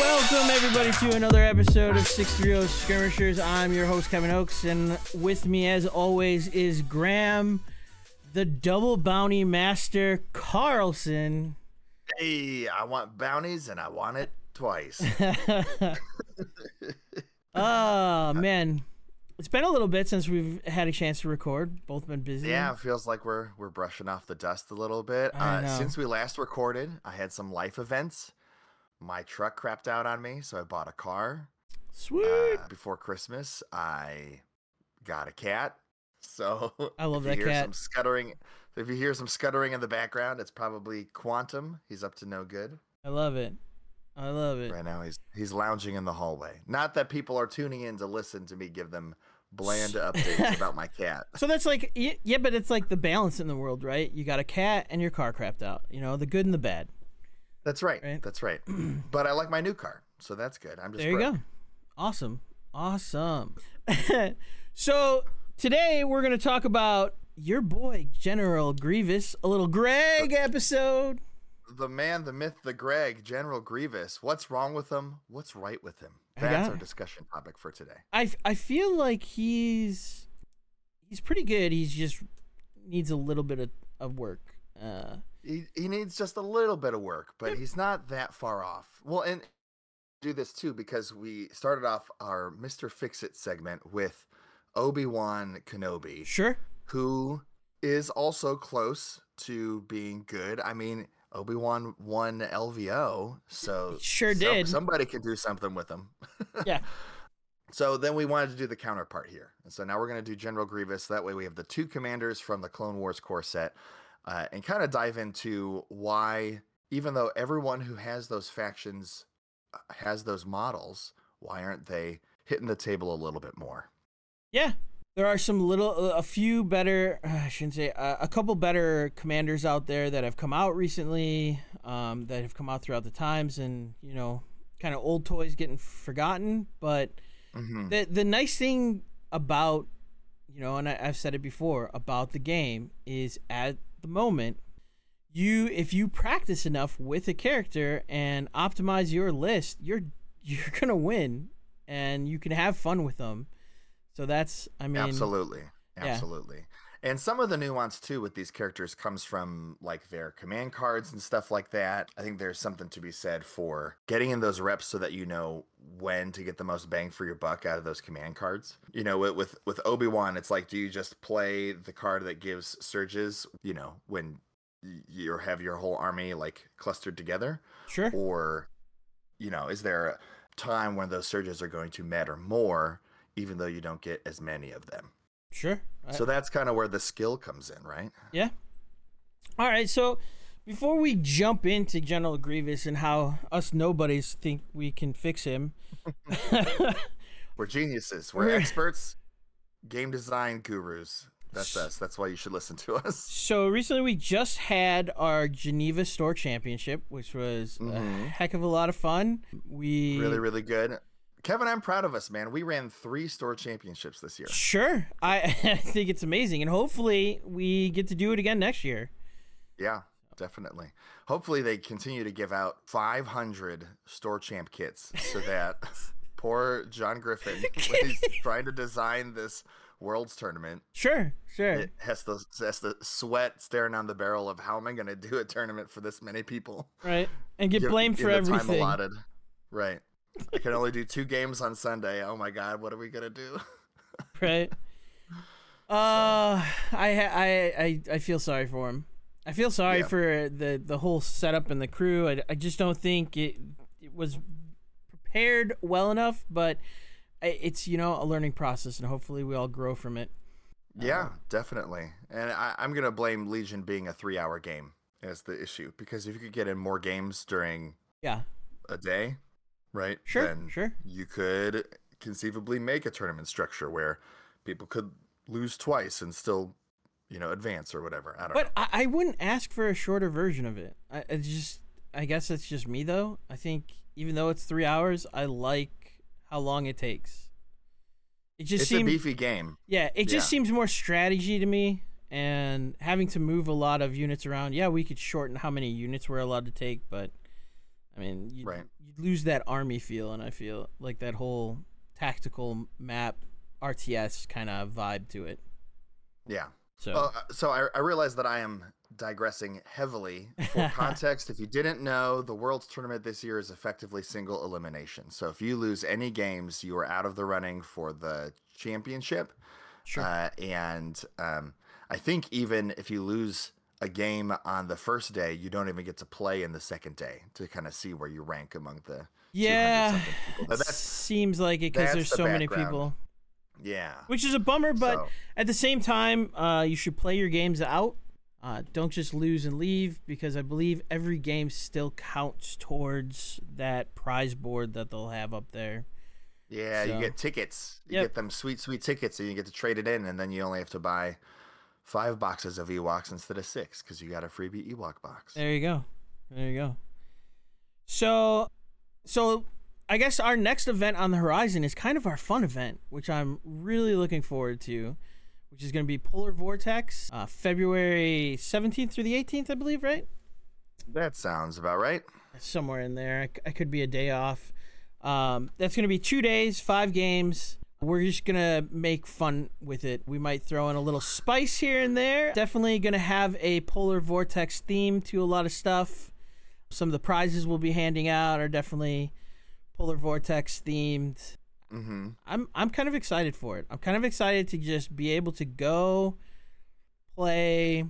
Welcome everybody to another episode of 630 Skirmishers. I'm your host Kevin Oakes, and with me, as always, is Graham, the double bounty master Carlson. Hey, I want bounties and I want it twice. oh man, it's been a little bit since we've had a chance to record. Both been busy. yeah, it feels like we're we're brushing off the dust a little bit. Uh, since we last recorded, I had some life events. My truck crapped out on me, so I bought a car. Sweet. Uh, before Christmas, I got a cat. So I love if that you hear cat. Some scuttering. If you hear some scuttering in the background, it's probably Quantum. He's up to no good I love it. I love it. right now. He's he's lounging in the hallway. Not that people are tuning in to listen to me give them bland updates about my cat. So that's like yeah, but it's like the balance in the world, right? You got a cat and your car crapped out. You know, the good and the bad. That's right. Right? That's right. but I like my new car, so that's good. I'm just There you broke. go. Awesome. Awesome. so today we're gonna talk about your boy General Grievous, a little Greg episode. The man, the myth, the Greg, General Grievous. What's wrong with him? What's right with him? That's our discussion topic for today. I, I feel like he's he's pretty good. He's just needs a little bit of, of work. Uh, He he needs just a little bit of work, but he's not that far off. Well, and do this too because we started off our Mr. Fix It segment with Obi-Wan Kenobi. sure. who is also close to being good. I mean, Obi Wan won LVO, so Sure some- did. somebody can do something with him. Yeah. So then we wanted to do the counterpart here, and so now we're going to do General Grievous. That way, we have the two commanders from the Clone Wars core set, uh, and kind of dive into why, even though everyone who has those factions uh, has those models, why aren't they hitting the table a little bit more? Yeah, there are some little, a few better. I shouldn't say uh, a couple better commanders out there that have come out recently, um, that have come out throughout the times, and you know, kind of old toys getting forgotten. But hmm the the nice thing about, you know, and I, I've said it before about the game is at the moment. You, if you practice enough with a character and optimize your list, you're you're gonna win, and you can have fun with them. So that's, I mean, absolutely yeah. And some of the nuance too with these characters comes from like their command cards and stuff like that. I think there's something to be said for getting in those reps so that you know when to get the most bang for your buck out of those command cards. You know with with, with obi-wan it's like do you just play the card that gives surges you know when you have your whole army like clustered together? Sure. or you know is there a time when those surges are going to matter more even though you don't get as many of them Sure. So that's kind of where the skill comes in, right? yeah. All right. So before we jump into General Grievous and how us nobodies think we can fix him, We're geniuses. We're We're- experts, game design gurus. That's us. That's why you should listen to us. so recently we just had our Geneva Store Championship, which was a Mhm. heck of a lot of fun. We Really, really good. Kevin, I'm proud of us, man. We ran three store championships this year. Sure. I, I think it's amazing. And hopefully we get to do it again next year. Yeah, definitely. Hopefully, they continue to give out 500 store champ kits so that poor John Griffin, when he's trying to design this Worlds tournament, Sure. Sure. it has the has the sweat staring down the barrel of how am I going to do a tournament for this many people? right. And get blamed in for the everything. Time allotted. Right. I can only do two games on Sunday. Oh my God, what are we gonna do? right? Uh, I I I I feel sorry for him. I feel sorry Yeah. for the the whole setup and the crew. I, I just don't think it it was prepared well enough. But it's you know a learning process, and hopefully we all grow from it. Yeah, definitely. And I, I'm gonna blame Legion being a three-hour game as the issue because if you could get in more games during Yeah, a day, right? Sure, Then sure. You could conceivably make a tournament structure where people could lose twice and still, you know, advance or whatever. I don't know. but I, I wouldn't ask for a shorter version of it. I, I just I guess that's just me though. I think even though it's three hours, I like how long it takes. It just It's a seems beefy game. Yeah, it just Yeah. seems more strategy to me and having to move a lot of units around. Yeah, we could shorten how many units we're allowed to take, but I mean, you Right. you lose that army feel, and I feel like that whole tactical map RTS kind of vibe to it. Yeah. So Well, uh, so I, I realize that I am digressing heavily. For context, if you didn't know, the World's Tournament this year is effectively single elimination. So if you lose any games, you are out of the running for the championship. sure. Uh, and um, I think even if you lose a game on the first day, you don't even get to play in the second day to kind of see where you rank among the yeah, 200-something people. But it that's seems like it because there's the so many people, yeah. which is a bummer. But So- at the same time, uh, you should play your games out. Uh, don't just lose and leave because I believe every game still counts towards that prize board that they'll have up there. Yeah, So- you get tickets. You Yep. get them sweet, sweet tickets, and you get to trade it in, and then you only have to buy five boxes of Ewoks instead of six because you got a freebie Ewok box. There you go. There you go. So, so I guess our next event on the horizon is kind of our fun event, which I'm really looking forward to, which is going to be Polar Vortex, uh, February 17th through the 18th, I believe, right? That sounds about right. Somewhere in there. I could be a day off. Um, that's going to be two days, five games. We're just going to make fun with it. We might throw in a little spice here and there. Definitely going to have a Polar Vortex theme to a lot of stuff. Some of the prizes we'll be handing out are definitely Polar Vortex themed. Mm-hmm. I'm I'm kind of excited for it. I'm kind of excited to just be able to go play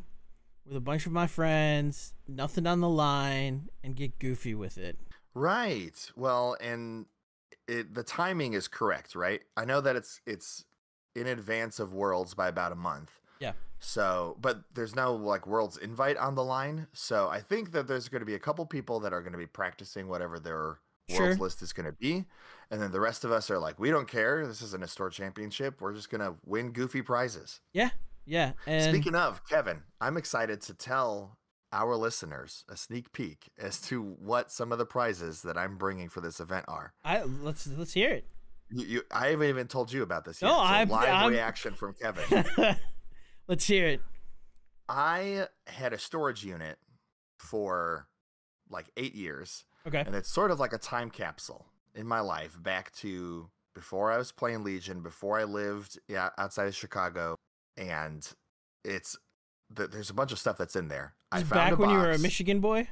with a bunch of my friends, nothing on the line, and get goofy with it. Right. Well, and it, the timing is correct, right? I know that it's it's in advance of Worlds by about a month. Yeah. So, but there's no like Worlds invite on the line. So I think that there's going to be a couple people that are going to be practicing whatever their Sure. Worlds list is going to be, and then the rest of us are like, we don't care. This isn't a store championship. We're just going to win goofy prizes. Yeah, yeah. And Speaking of Kevin, I'm excited to tell our listeners a sneak peek as to what some of the prizes that I'm bringing for this event are. I let's let's hear it. You, you, I haven't even told you about this yet. No, so I'm- live I'm- reaction from Kevin. let's hear it. I had a storage unit for like eight years, Okay. and it's sort of like a time capsule in my life back to before I was playing Legion, before I lived yeah, outside of Chicago, and it's th- there's a bunch of stuff that's in there. I found back when you were a. Michigan boy.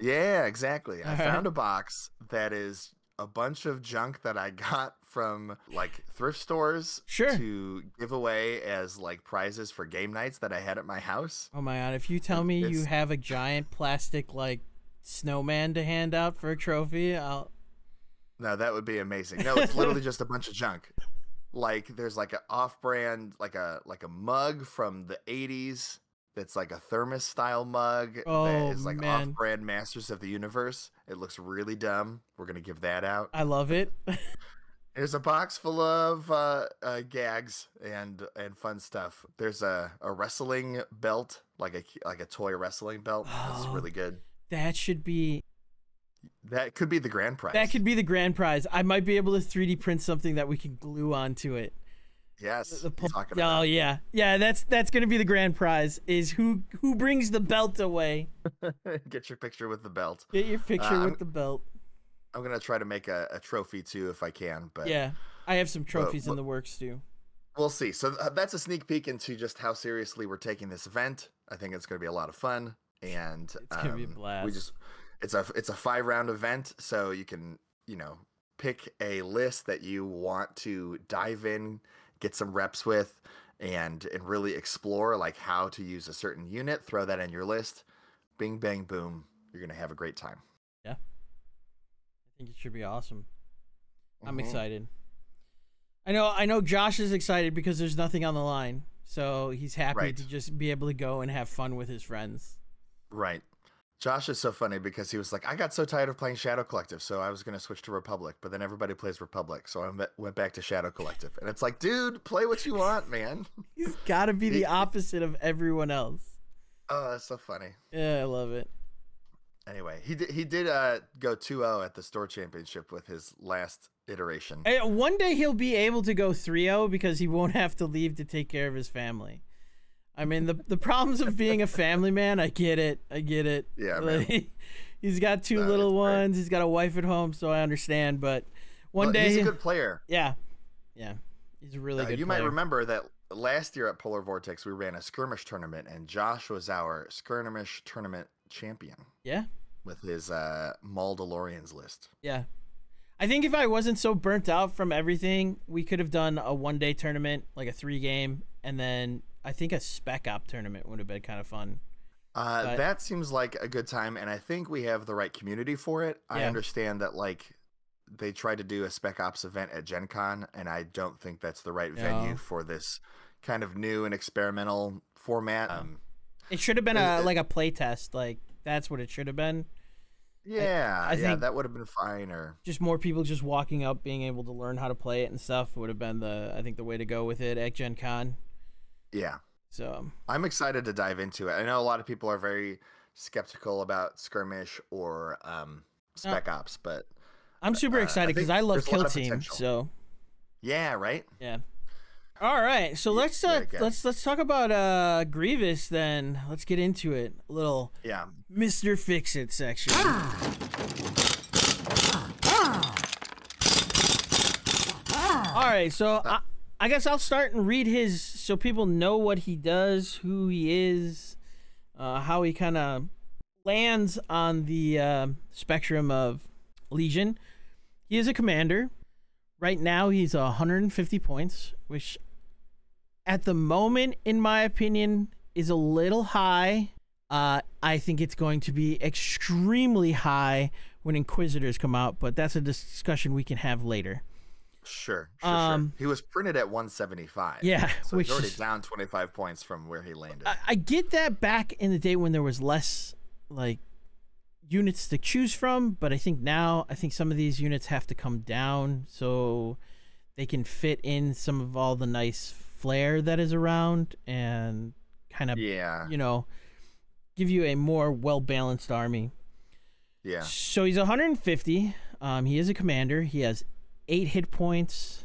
Yeah, exactly. I found a box that is a bunch of junk that I got from like thrift stores Sure. to give away as like prizes for game nights that I had at my house. Oh my god! If you tell me you have a giant plastic like snowman to hand out for a trophy, I'll. No, that would be amazing. No, it's literally just a bunch of junk. Like there's like an off-brand like a like a mug from the 80s that's like a thermos style mug Oh, that is like man. off-brand Masters of the Universe. It looks really dumb. We're going to give that out. I love it. There's a box full of uh, uh, gags and and fun stuff. There's a, a wrestling belt, like a like a toy wrestling belt. That's Oh. really good. that should be. That could be the grand prize. That could be the grand prize. I might be able to 3D print something that we can glue onto it. Yes. The talking oh about. yeah, yeah. That's that's gonna be the grand prize. Is who who brings the belt away? Get your picture with the belt. Get your picture Uh, I'm- with the belt. I'm gonna try to make a, a trophy too if I can, but Yeah, I have some trophies in the works too. we'll see. So uh, that's a sneak peek into just how seriously we're taking this event. I think it's gonna be a lot of fun, and It's gonna be a um, blast. We just it's a it's a five round event, so you can you know pick a list that you want to dive in, get some reps with, and and really explore like how to use a certain unit. Throw that in your list. Bing bang boom. You're gonna have a great time. Yeah. I think it should be awesome. I'm Mhm. excited. I know I know Josh is excited because there's nothing on the line. So he's happy Right. to just be able to go and have fun with his friends. Right. Josh is so funny because he was like, I got so tired of playing Shadow Collective, so I was going to switch to Republic, but then everybody plays Republic, so I me- went back to Shadow Collective. And it's like, dude, play what you want, man. He's got to be the opposite of everyone else. Oh, that's so funny. Yeah, I love it. Anyway, he did, he did uh, go 2 0 at the store championship with his last iteration. Hey, one day he'll be able to go 3-0 because he won't have to leave to take care of his family. I mean, the the problems of being a family man, I get it. I get it. Yeah, Like, man. he's got two No, little great. ones. He's got a wife at home, so I understand. But one Well, day, he's a good player. yeah, yeah, he's a really Uh, good. you player. might remember that last year at Polar Vortex, we ran a skirmish tournament, and Josh was our skirmish tournament champion Yeah, with his uh, Mandalorians list. yeah. I think if I wasn't so burnt out from everything, we could have done a one day tournament, like a three game, and then I think a spec op tournament would have been kind of fun. Uh, But- that seems like a good time, and I think we have the right community for it. I understand that like they tried to do a Spec Ops event at Gen Con, and I don't think that's the right No. venue for this kind of new and experimental format. Um, It should have been a it- like a play test. Like that's what it should have been. yeah, I yeah, think- that would have been fine. Or just more people just walking up, being able to learn how to play it and stuff would have been the I think the way to go with it at Gen Con. Yeah, So I'm excited to dive into it. I know a lot of people are very skeptical about skirmish or um, Spec Ops, but I'm super Uh, excited because think I, love Kill Team. So yeah, right. yeah. All right, so Yeah, let's uh, okay. let's let's talk about uh Grievous then. Let's get into it. A little Yeah, Mr. Fix It section. All right, so I, I guess I'll start and read his so people know what he does, who he is, uh, how he kind of lands on the uh, spectrum of Legion. He is a commander. Right now, he's 150 points, which at the moment, in my opinion, is a little high. Uh, I think it's going to be extremely high when Inquisitors come out, but that's a discussion we can have later. Sure, sure, Um, sure. He was printed at 175. Yeah, so which he's already down 25 points from where he landed. I, I get that back in the day when there was less like units to choose from, but I think now I think some of these units have to come down so they can fit in some of all the nice flair that is around and kind of yeah, you know give you a more well balanced army. yeah. So he's 150. Um, he is a commander. He has eight hit points.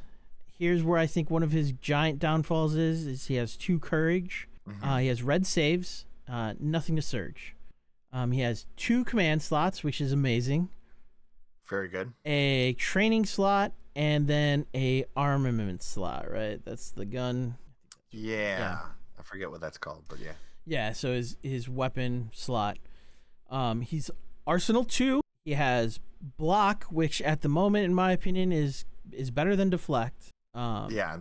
Here's where I think one of his giant downfalls is: is he has two courage. Mhm. Uh, he has red saves. Uh, nothing to surge. Um, he has two command slots, which is amazing. Very good. A training slot and then a armament slot. Right, that's the gun. Yeah. I forget what that's called, but yeah. Yeah, so his his weapon slot. Um, he's Arsenal two. He has block, which at the moment, in my opinion, is is better than deflect. Um, yeah.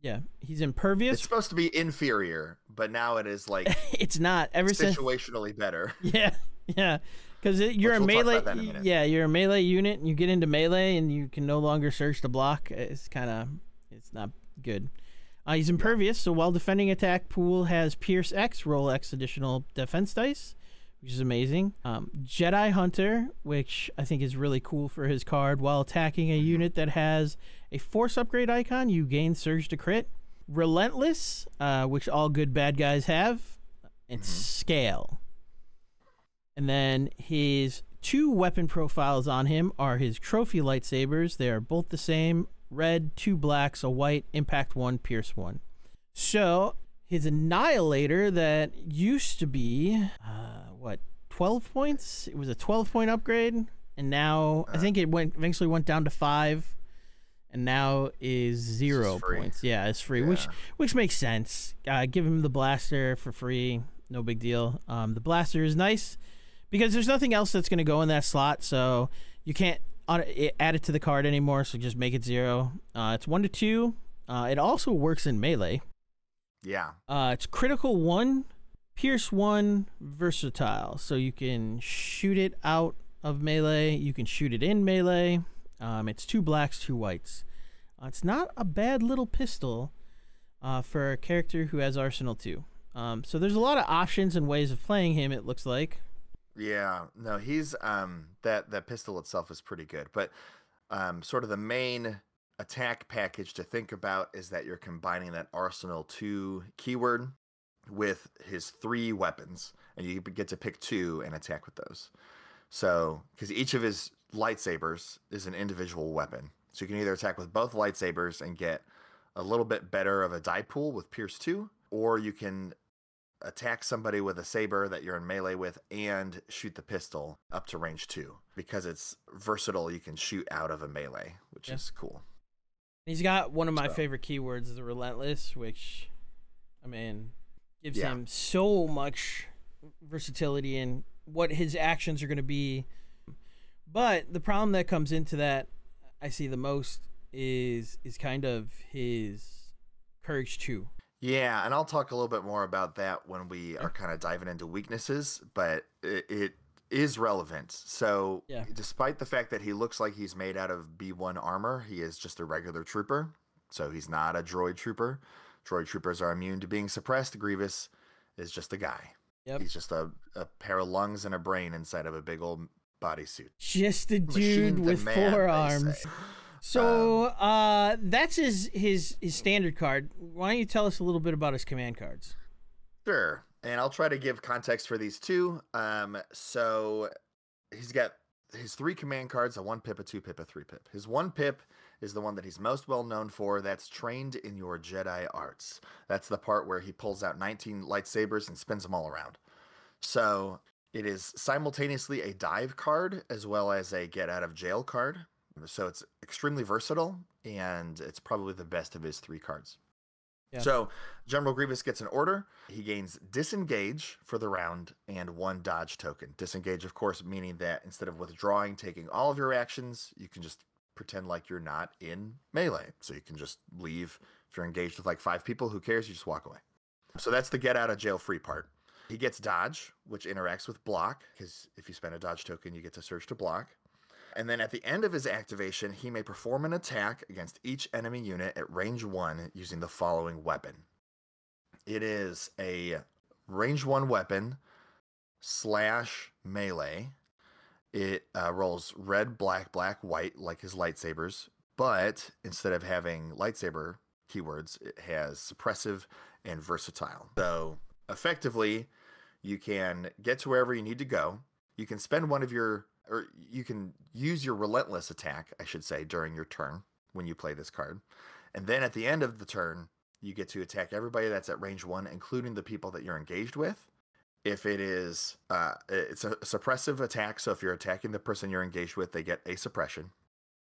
yeah. He's impervious. It's supposed to be inferior, but now it is like It's not ever since. situationally better. Yeah, yeah. Because you're Which a we'll melee. about that in a. Yeah, you're a melee unit, and you get into melee, and you can no longer surge the block. It's kind of, it's not good. Uh, he's impervious, so while defending attack pool has Pierce X, roll X additional defense dice, which is amazing. Um, Jedi Hunter, which I think is really cool for his card. While attacking a Mm-hmm. unit that has a Force upgrade icon, you gain Surge to crit. Relentless, uh, which all good bad guys have, and Mhm. Scale. And then his two weapon profiles on him are his trophy lightsabers. They are both the same red, two blacks, a white, impact one, pierce one. So his annihilator that used to be, uh, what, 12 points? It was a 12 point upgrade. And now I Uh. think it went eventually went down to five. And now is zero free. points. Yeah, it's free, which Yeah. which makes sense. Uh, give him the blaster for free, no big deal. Um, the blaster is nice because there's nothing else that's going to go in that slot, so you can't add it to the card anymore. So just make it zero. Uh, it's one to two. Uh, it also works in melee. Yeah. Uh, it's critical one, pierce one, versatile. So you can shoot it out of melee. You can shoot it in melee. Um, it's two blacks, two whites. Uh, it's not a bad little pistol uh, for a character who has Arsenal 2. Um, so there's a lot of options and ways of playing him, it looks like. Yeah, no, he's um that that pistol itself is pretty good, but um sort of the main attack package to think about is that you're combining that Arsenal 2 keyword with his three weapons and you get to pick two and attack with those. So, cuz each of his lightsabers is an individual weapon. So you can either attack with both lightsabers and get a little bit better of a die pool with Pierce 2 or you can attack somebody with a saber that you're in melee with and shoot the pistol up to range two because it's versatile. You can shoot out of a melee, which Yeah. is cool. He's got one of my So- favorite keywords, the relentless, which, I mean, gives Yeah. him so much versatility in what his actions are going to be. But the problem that comes into that, I see the most is is kind of his courage too. Yeah, and I'll talk a little bit more about that when we are kind of diving into weaknesses, but it, it is relevant. So, Yeah. despite the fact that he looks like he's made out of B1 armor, he is just a regular trooper. So, he's not a droid trooper. Droid troopers are immune to being suppressed. Grievous is just a guy. Yep. He's just a, a pair of lungs and a brain inside of a big old bodysuit. Just a dude with man, four arms. So uh, that's his his his standard card. Why don't you tell us a little bit about his command cards? Sure. And I'll try to give context for these two. Um, so he's got his three command cards a one pip, a two pip, a three pip. His one pip is the one that he's most well known for. That's trained in your Jedi arts. That's the part where he pulls out 19 lightsabers and spins them all around. So it is simultaneously a dive card as well as a get out of jail card. So it's extremely versatile and it's probably the best of his three cards. Yeah. So General Grievous gets an order. He gains disengage for the round and one dodge token. Disengage, of course, meaning that instead of withdrawing, taking all of your actions, you can just pretend like you're not in melee. So you can just leave. If you're engaged with like five people, who cares? You just walk away. So that's the get out of jail free part. He gets dodge, which interacts with block, because if you spend a dodge token, you get to surge to block. And then at the end of his activation, he may perform an attack against each enemy unit at range one using the following weapon. It is a range one weapon slash melee. It uh, rolls red, black, black, white like his lightsabers, but instead of having lightsaber keywords, it has suppressive and versatile. So effectively, you can get to wherever you need to go. You can spend one of your, or you can use your relentless attack, I should say, during your turn when you play this card. And then at the end of the turn, you get to attack everybody that's at range one, including the people that you're engaged with. If it is, uh, it's a suppressive attack. So if you're attacking the person you're engaged with, they get a suppression.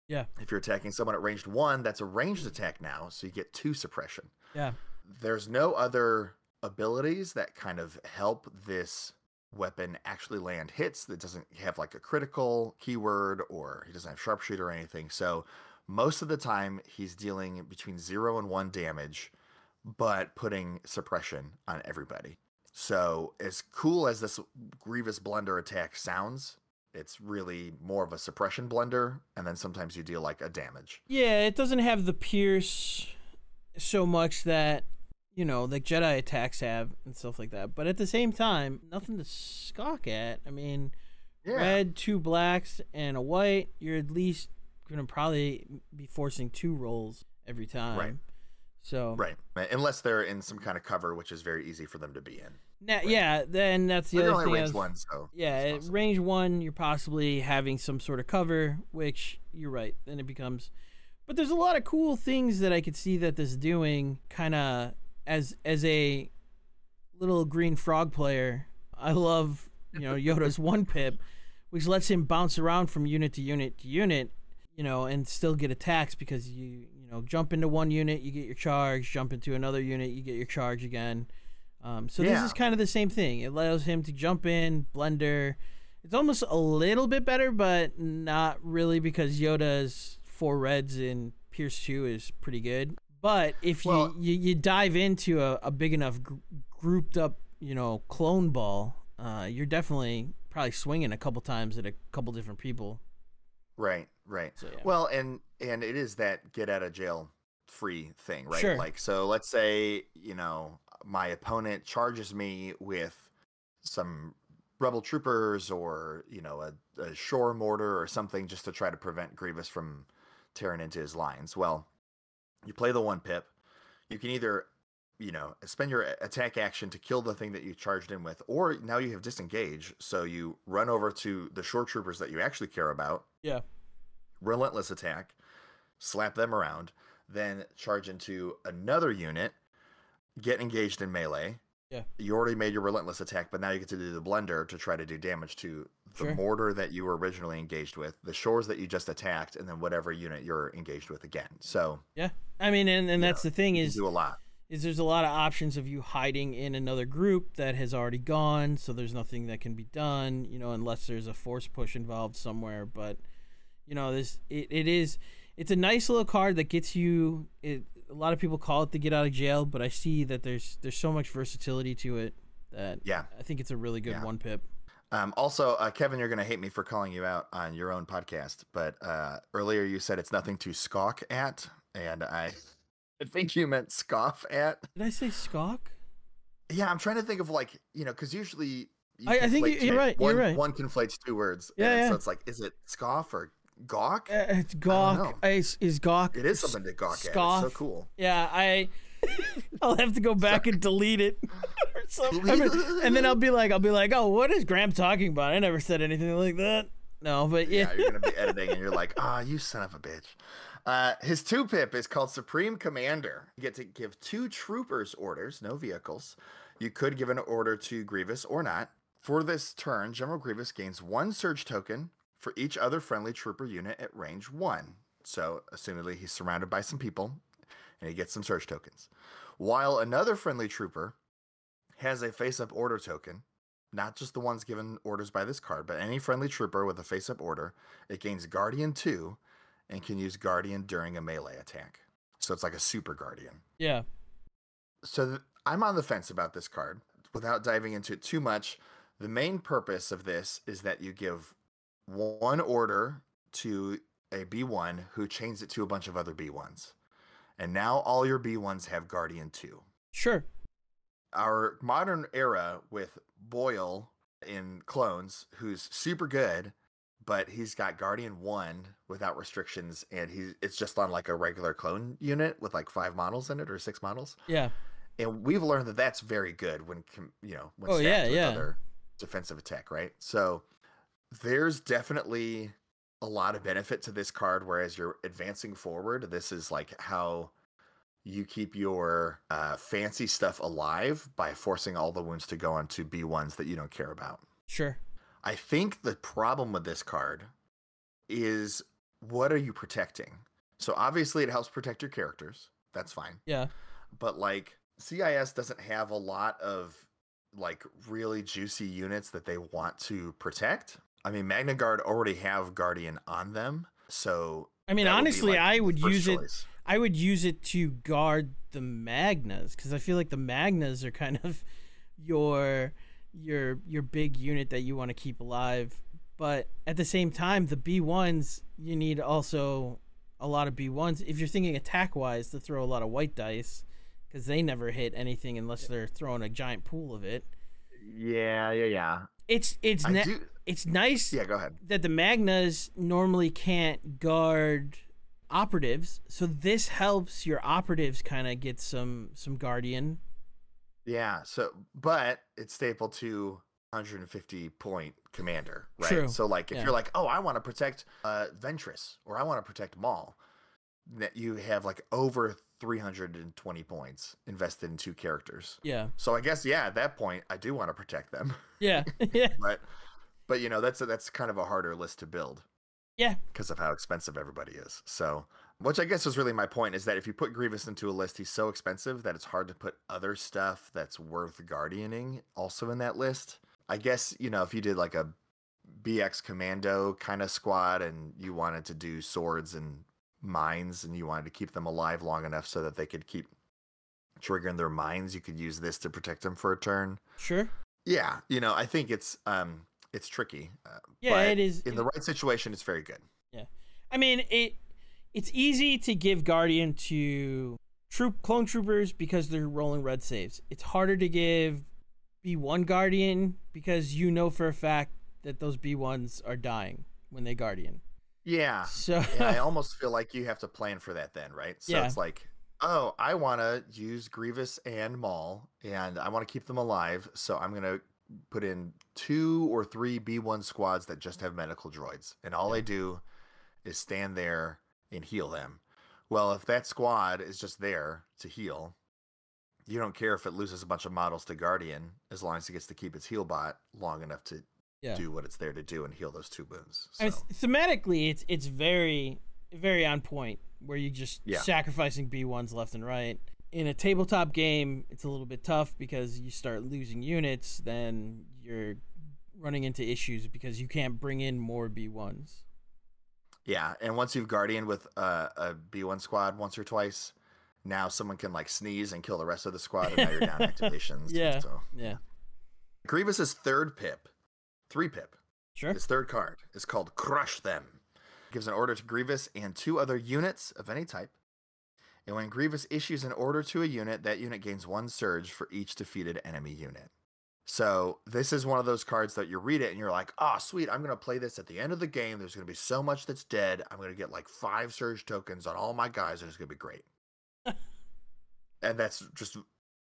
Yeah. If you're attacking someone at ranged one, that's a ranged attack now. So you get two suppression. Yeah. There's no other abilities that kind of help this weapon actually land hits that doesn't have like a critical keyword or he doesn't have sharpshooter or anything. So most of the time he's dealing between zero and one damage, but putting suppression on everybody. So as cool as this Grievous Blunder attack sounds, it's really more of a suppression blunder, and then sometimes you deal like a damage. Yeah, it doesn't have the pierce so much that you know like Jedi attacks have and stuff like that. But at the same time, nothing to scoff at. I mean, Yeah. red, two blacks, and a white. You're at least gonna probably be forcing two rolls every time. Right. So Right. Unless they're in some kind of cover, which is very easy for them to be in. Now, yeah, then that's the But other thing. Range was- one, so Yeah, eh, possible. range one, you're possibly having some sort of cover, which you're right. Then it becomes, but there's a lot of cool things that I could see that this doing, kind of as as a little green frog player. I love you know Yoda's one pip, which lets him bounce around from unit to unit to unit, you know, and still get attacks because you you know jump into one unit, you get your charge, jump into another unit, you get your charge again. Um, so this is kind of the same thing. It allows him to jump in, blender. It's almost a little bit better, but not really because Yoda's four reds in Pierce two is pretty good. But if Well- you, you you dive into a, a big enough gr- grouped up, you know, clone ball, uh, you're definitely probably swinging a couple times at a couple different people. Right, right. So, yeah. Well, and and it is that get out of jail free thing, right? Sure. Like so let's say, you know, my opponent charges me with some rebel troopers or, you know, a, a shore mortar or something just to try to prevent Grievous from tearing into his lines. Well, you play the one pip. You can either, you know, spend your attack action to kill the thing that you charged in with, or now you have disengage, so you run over to the shore troopers that you actually care about Yeah. relentless attack, slap them around, then charge into another unit, get engaged in melee, Yeah. You already made your relentless attack, but now you get to do the blender to try to do damage to the Sure. mortar that you were originally engaged with, the shores that you just attacked, and then whatever unit you're engaged with again. So Yeah. I mean, and, and that's the thing is do a lot. is there's a lot of options of you hiding in another group that has already gone, so there's nothing that can be done, you know, unless there's a force push involved somewhere. But you know, this it, it is it's a nice little card that gets you. It, a lot of people call it the get out of jail, but I see that there's there's so much versatility to it that Yeah. I think it's a really good Yeah. one pip. Um, also, uh, Kevin, you're going to hate me for calling you out on your own podcast, but uh, earlier you said it's nothing to scoff at, and I, I think you meant scoff at. Did I say skawk? Yeah, I'm trying to think of like you know because usually you I- I think you, you're right, you're One, right. one conflates two words. Yeah, and yeah. So it's like, is it scoff or gawk? Uh, it's gawk. know. Is, is gawk? it is something to gawk at. It's so cool. Yeah, I. I'll have to go back and delete it. or something. I mean, and then I'll be like, I'll be like, oh, what is Graham talking about? I never said anything like that. No, but yeah, Yeah, you're gonna be editing, and you're like, ah, you son of a bitch. Uh, his two pip is called Supreme Commander. You get to give two troopers orders, no vehicles. You could give an order to Grievous or not. For this turn, General Grievous gains one surge token for each other friendly trooper unit at range one. So, assumedly, he's surrounded by some people, and he gets some surge tokens. While another friendly trooper has a face-up order token, not just the ones given orders by this card, but any friendly trooper with a face-up order, it gains Guardian 2 and can use Guardian during a melee attack. So it's like a super Guardian. yeah, So th- I'm on the fence about this card. Without diving into it too much, the main purpose of this is that you give one order to a B1 who chains it to a bunch of other B1s. And now all your B1s have Guardian 2 sure. our modern era with Boil in clones, who's super good, but he's got Guardian One without restrictions, and he's it's just on like a regular clone unit with like five models in it or six models, Yeah, and we've learned that that's very good when you know when Oh, yeah, yeah. other defensive attack, right? So there's definitely a lot of benefit to this card. Whereas you're advancing forward, this is like how you keep your uh, fancy stuff alive by forcing all the wounds to go onto B ones that you don't care about. sure. I think the problem with this card is what are you protecting? So obviously it helps protect your characters. That's fine Yeah, but like CIS doesn't have a lot of like really juicy units that they want to protect. I mean, Magna Guard already have Guardian on them, so I mean, that would honestly, like, I would use it. I would use it to guard the Magnas because I feel like the Magnas are kind of your your your big unit that you want to keep alive. But at the same time, the B ones you need also a lot of B ones if you're thinking attack wise to throw a lot of white dice because they never hit anything unless they're throwing a giant pool of it. Yeah, yeah, yeah. It's it's do. it's nice Yeah, go ahead. that the Magnas normally can't guard operatives, so this helps your operatives kind of get some some guardian. Yeah. So, but it's stapled to 150 point commander, right? True, So, like, if yeah. you're like, oh, I want to protect uh, Ventress or I want to protect Maul, that you have like over 320 points invested in two characters. Yeah, So I guess yeah, at that point I do want to protect them, yeah, yeah, but but you know that's a, that's kind of a harder list to build yeah, because of how expensive everybody is. So which I guess is really my point is that if you put Grievous into a list, he's so expensive that it's hard to put other stuff that's worth guardianing also in that list. I guess you know if you did like a BX Commando kind of squad and you wanted to do swords and mines and you wanted to keep them alive long enough so that they could keep triggering their minds, you could use this to protect them for a turn. sure. Yeah, you know, I think it's um it's tricky. Uh, Yeah, but it is- In the right situation, it's very good. Yeah, I mean, it it's easy to give guardian to troop clone troopers because they're rolling red saves. It's harder to give B one guardian because you know for a fact that those B ones are dying when they guardian. Yeah, So and I almost feel like you have to plan for that then, right? So Yeah. it's like, oh, I want to use Grievous and Maul, and I want to keep them alive, so I'm gonna put in two or three B1 squads that just have medical droids, and all they do is stand there and heal them. Well, if that squad is just there to heal, you don't care if it loses a bunch of models to Guardian as long as it gets to keep its heal bot long enough to Yeah. do what it's there to do and heal those two wounds. I mean, thematically, it's it's very very on point where you're just Yeah. sacrificing B ones left and right. In a tabletop game, it's a little bit tough because you start losing units, then you're running into issues because you can't bring in more B ones. yeah, and once you've Guardian with uh, a B1 squad once or twice, now someone can like sneeze and kill the rest of the squad, and now you're down activations. Yeah. So Yeah, Grievous's third pip, three pip, sure. his third card is called Crush Them. Gives an order to Grievous and two other units of any type. And when Grievous issues an order to a unit, that unit gains one surge for each defeated enemy unit. So this is one of those cards that you read it and you're like, oh, sweet, I'm going to play this at the end of the game. There's going to be so much that's dead. I'm going to get like five surge tokens on all my guys, and it's going to be great. and that's just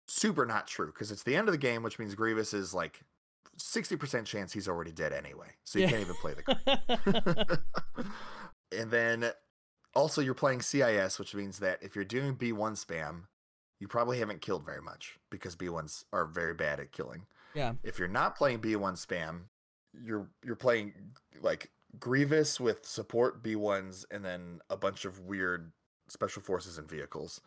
super not true because it's the end of the game, which means Grievous is like 60% chance he's already dead anyway. So you Yeah. can't even play the card. and then also you're playing CIS, which means that if you're doing B1 spam, you probably haven't killed very much because B1s are very bad at killing. yeah, If you're not playing B1 spam, you're you're playing like Grievous with support B1s and then a bunch of weird special forces and vehicles.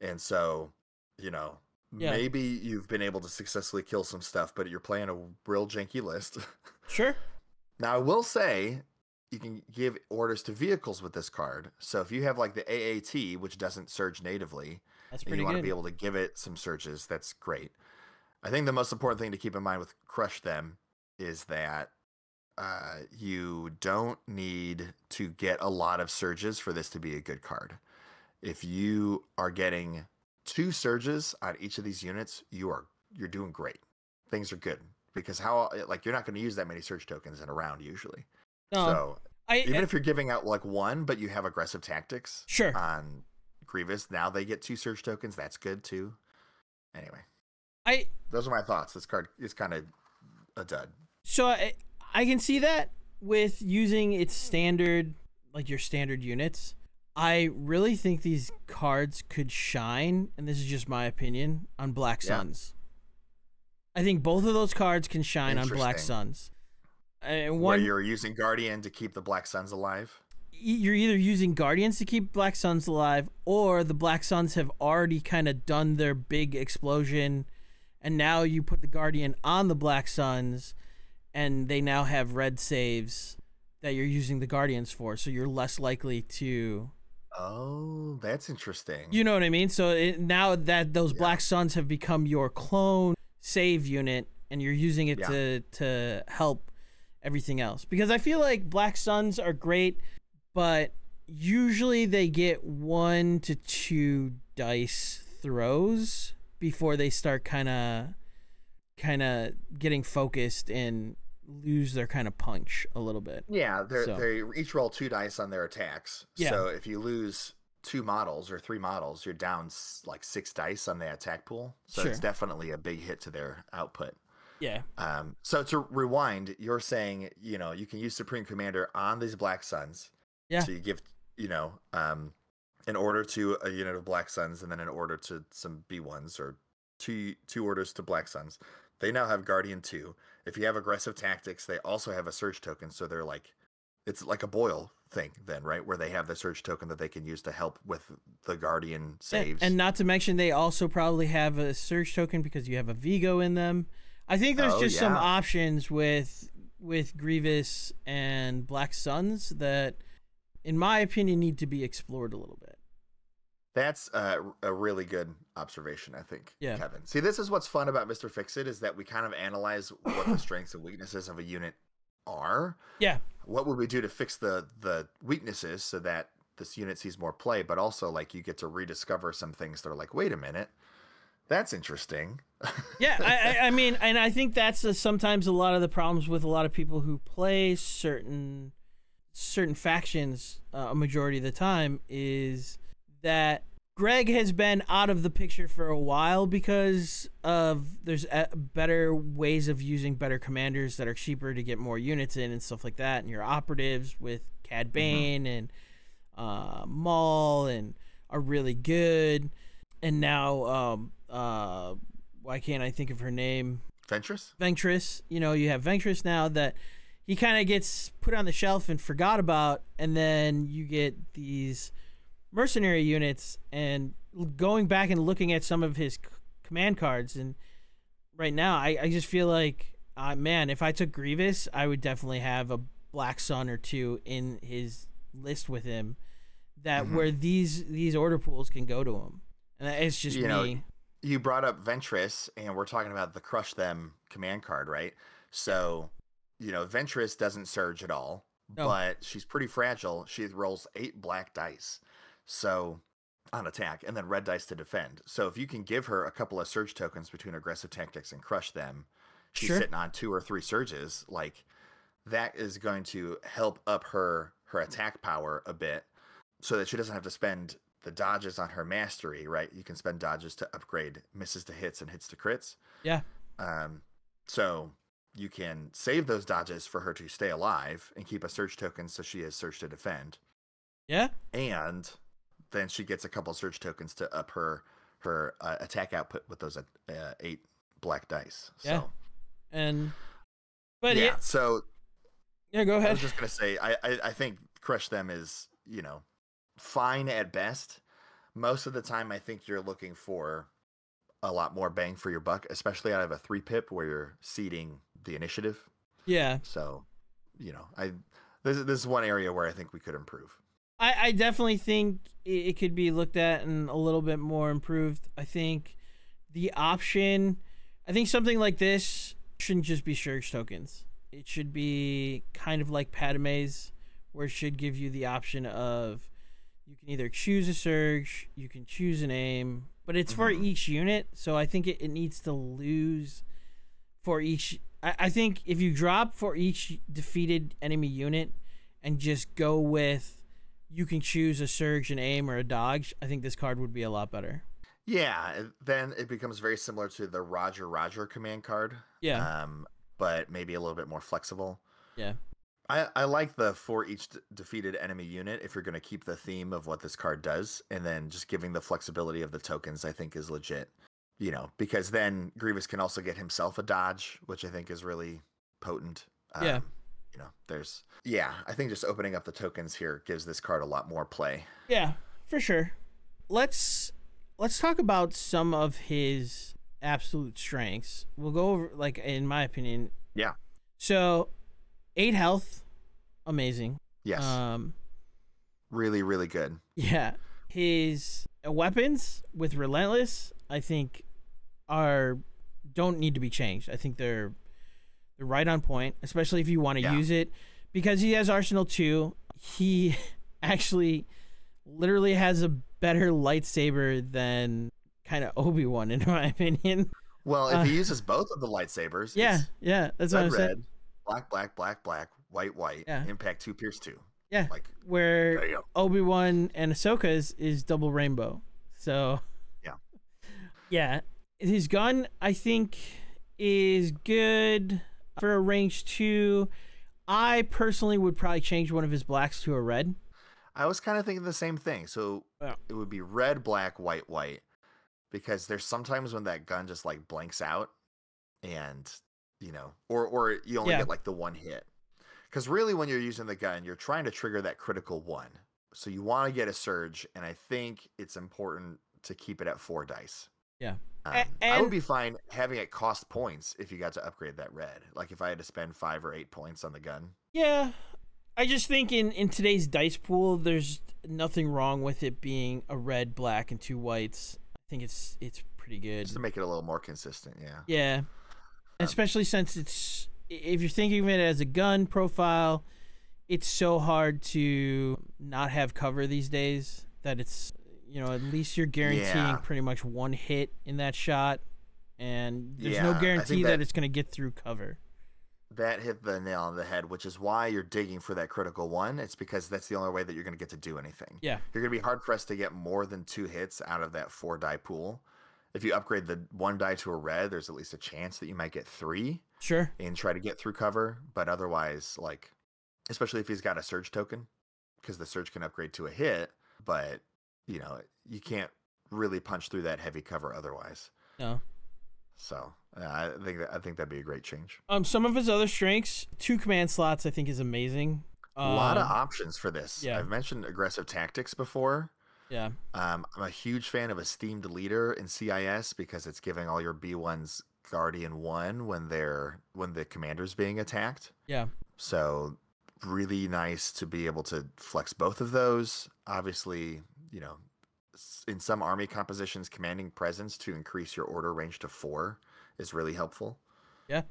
And so, you know, Yeah. maybe you've been able to successfully kill some stuff, but you're playing a real janky list. sure. Now, I will say you can give orders to vehicles with this card. So if you have like the AAT, which doesn't surge natively, That's and pretty you want to be able to give it some surges, that's great. I think the most important thing to keep in mind with Crush Them is that uh, you don't need to get a lot of surges for this to be a good card. If you are getting two surges on each of these units, you are you're doing great. Things are good because how uh, like you're not going to use that many surge tokens in a round usually. no, so I, even I- if you're giving out like one, but you have aggressive tactics sure. on Grievous, now they get two surge tokens. That's good too. Anyway, I those are my thoughts. This card is kind of a dud. So I, I can see that with using its standard, like your standard units. I really think these cards could shine, and this is just my opinion, on Black Yeah. Suns. I think both of those cards can shine on Black Suns. And Where one, you're using Guardian to keep the Black Suns alive. you're either using Guardians to keep Black Suns alive, or the Black Suns have already kind of done their big explosion, and now you put the Guardian on the Black Suns, and they now have red saves that you're using the Guardians for, so you're less likely to. Oh, that's interesting. You know what I mean? So it, now that those Yeah. Black Suns have become your clone save unit, and you're using it Yeah. to to help everything else, because I feel like Black Suns are great, but usually they get one to two dice throws before they start kind of kind of getting focused and lose their kind of punch a little bit. yeah, they're, So- they each roll two dice on their attacks. Yeah. So if you lose two models or three models, you're down like six dice on the attack pool. So it's definitely a big hit to their output. Yeah. Um, so to rewind, you're saying, you know, you can use Supreme Commander on these Black Suns. Yeah. So you give, you know, um, an order to a unit of Black Suns and then an order to some B1s or two two orders to Black Suns. They now have Guardian 2. If you have aggressive tactics, they also have a surge token. So they're like, it's like a boil thing then, right? Where they have the surge token that they can use to help with the Guardian And, saves. and not to mention, they also probably have a surge token because you have a Vigo in them. I think there's Oh, just some options with with Grievous and Black Suns that, in my opinion, need to be explored a little bit. That's a, a really good observation, I think, Yeah. Kevin. See, this is what's fun about Mr. Fix It is that we kind of analyze what the strengths and weaknesses of a unit are. Yeah. What would we do to fix the the weaknesses so that this unit sees more play, but also like you get to rediscover some things that are like, wait a minute, that's interesting. Yeah, I, I, I mean, and I think that's uh sometimes a lot of the problems with a lot of people who play certain certain factions uh, a majority of the time is that Greg has been out of the picture for a while because of there's uh better ways of using better commanders that are cheaper to get more units in and stuff like that, and your operatives with Cad Bane and uh, Maul and are really good, and now um, uh, why can't I think of her name? Ventress? Ventress. You know, you have Ventress now that he kind of gets put on the shelf and forgot about, and then you get these mercenary units. And going back and looking at some of his c- command cards, and right now, I, I just feel like, uh, man, if I took Grievous, I would definitely have a Black Sun or two in his list with him. That Mhm. where these these order pools can go to him, and it's just You me. know, You brought up Ventress, and we're talking about the Crush Them command card, right? So, you know, Ventress doesn't surge at all, No. but she's pretty fragile. She rolls eight black dice. So, on attack, and then red dice to defend. So, if you can give her a couple of surge tokens between aggressive tactics and crush them, she's Sure. sitting on two or three surges. Like, that is going to help up her her attack power a bit so that she doesn't have to spend the dodges on her mastery, right? You can spend dodges to upgrade misses to hits and hits to crits. Yeah. Um, so you can save those dodges for her to stay alive and keep a surge token so she has surge to defend. Yeah, And then she gets a couple surge tokens to up her her uh, attack output with those uh, uh, eight black dice. Yeah. And but yeah, yeah, so yeah, go ahead. I was just gonna say, I, I I think crush them is you know fine at best. Most of the time, I think you're looking for a lot more bang for your buck, especially out of a three pip where you're ceding the initiative. yeah, So, you know, I this this is one area where I think we could improve. I, I definitely think it, it could be looked at and a little bit more improved. I think the option, I think something like this shouldn't just be surge tokens. It should be kind of like Padme's, where it should give you the option of you can either choose a surge, you can choose an aim, but it's for Mhm. each unit. So I think it, it needs to lose for each. I, I think if you drop for each defeated enemy unit and just go with you can choose a surge, an aim, or a dodge, I think this card would be a lot better. Yeah, then it becomes very similar to the Roger Roger command card. Yeah. Um, but maybe a little bit more flexible. Yeah. I, I like the for each d- defeated enemy unit if you're going to keep the theme of what this card does, and then just giving the flexibility of the tokens, I think is legit. You know, because then Grievous can also get himself a dodge, which I think is really potent. Yeah. You know, there's yeah, I think just opening up the tokens here gives this card a lot more play. Yeah, for sure. Let's let's talk about some of his absolute strengths. We'll go over like in my opinion. Yeah. So, eight health, amazing. Yes, Um, really, really good. yeah. His weapons with relentless, I think, are don't need to be changed. I think they're they're right on point, especially if you want to Yeah. use it because he has Arsenal 2. He actually literally has a better lightsaber than kind of Obi-Wan in my opinion. Well, if Uh, he uses both of the lightsabers, Yeah, yeah, that's what red, I'm saying. black, black, black, black, white, white, Yeah. impact two, pierce two. Yeah. Like Where there you go. Obi Wan and Ahsoka's is double rainbow. So Yeah. yeah. His gun, I think, is good for a range two. I personally would probably change one of his blacks to a red. I was kind of thinking the same thing. So it would be red, black, white, white, because there's sometimes when that gun just like blanks out, and you know, or or you only Yeah. get like the one hit. Because really, when you're using the gun, you're trying to trigger that critical one. So you want to get a surge, and I think it's important to keep it at four dice. Yeah. Um, A- I would be fine having it cost points if you got to upgrade that red. Like if I had to spend five or eight points on the gun. Yeah. I just think in, in today's dice pool, there's nothing wrong with it being a red, black, and two whites. I think it's it's pretty good. Just to make it a little more consistent, yeah. Yeah. Especially since it's if you're thinking of it as a gun profile, it's so hard to not have cover these days that it's you know, at least you're guaranteeing Yeah. pretty much one hit in that shot and there's Yeah, no guarantee that, that- it's going to get through cover. That hit the nail on the head, which is why you're digging for that critical one. It's because that's the only way that you're going to get to do anything. Yeah. You're going to be hard pressed to get more than two hits out of that four die pool. If you upgrade the one die to a red, there's at least a chance that you might get three Sure. and try to get through cover. But otherwise, like, especially if he's got a surge token, because the surge can upgrade to a hit, but, you know, you can't really punch through that heavy cover otherwise. No. So uh, I think that, I think that'd be a great change. Um, some of his other strengths, two command slots, I think is amazing. a lot of Um, options for this. yeah. I've mentioned aggressive tactics before. Yeah. Um, I'm a huge fan of esteemed leader in CIS because it's giving all your B1s guardian one when they're when the commander's being attacked. Yeah. So really nice to be able to flex both of those. Obviously, you know, in some army compositions, commanding presence to increase your order range to four is really helpful. Yeah,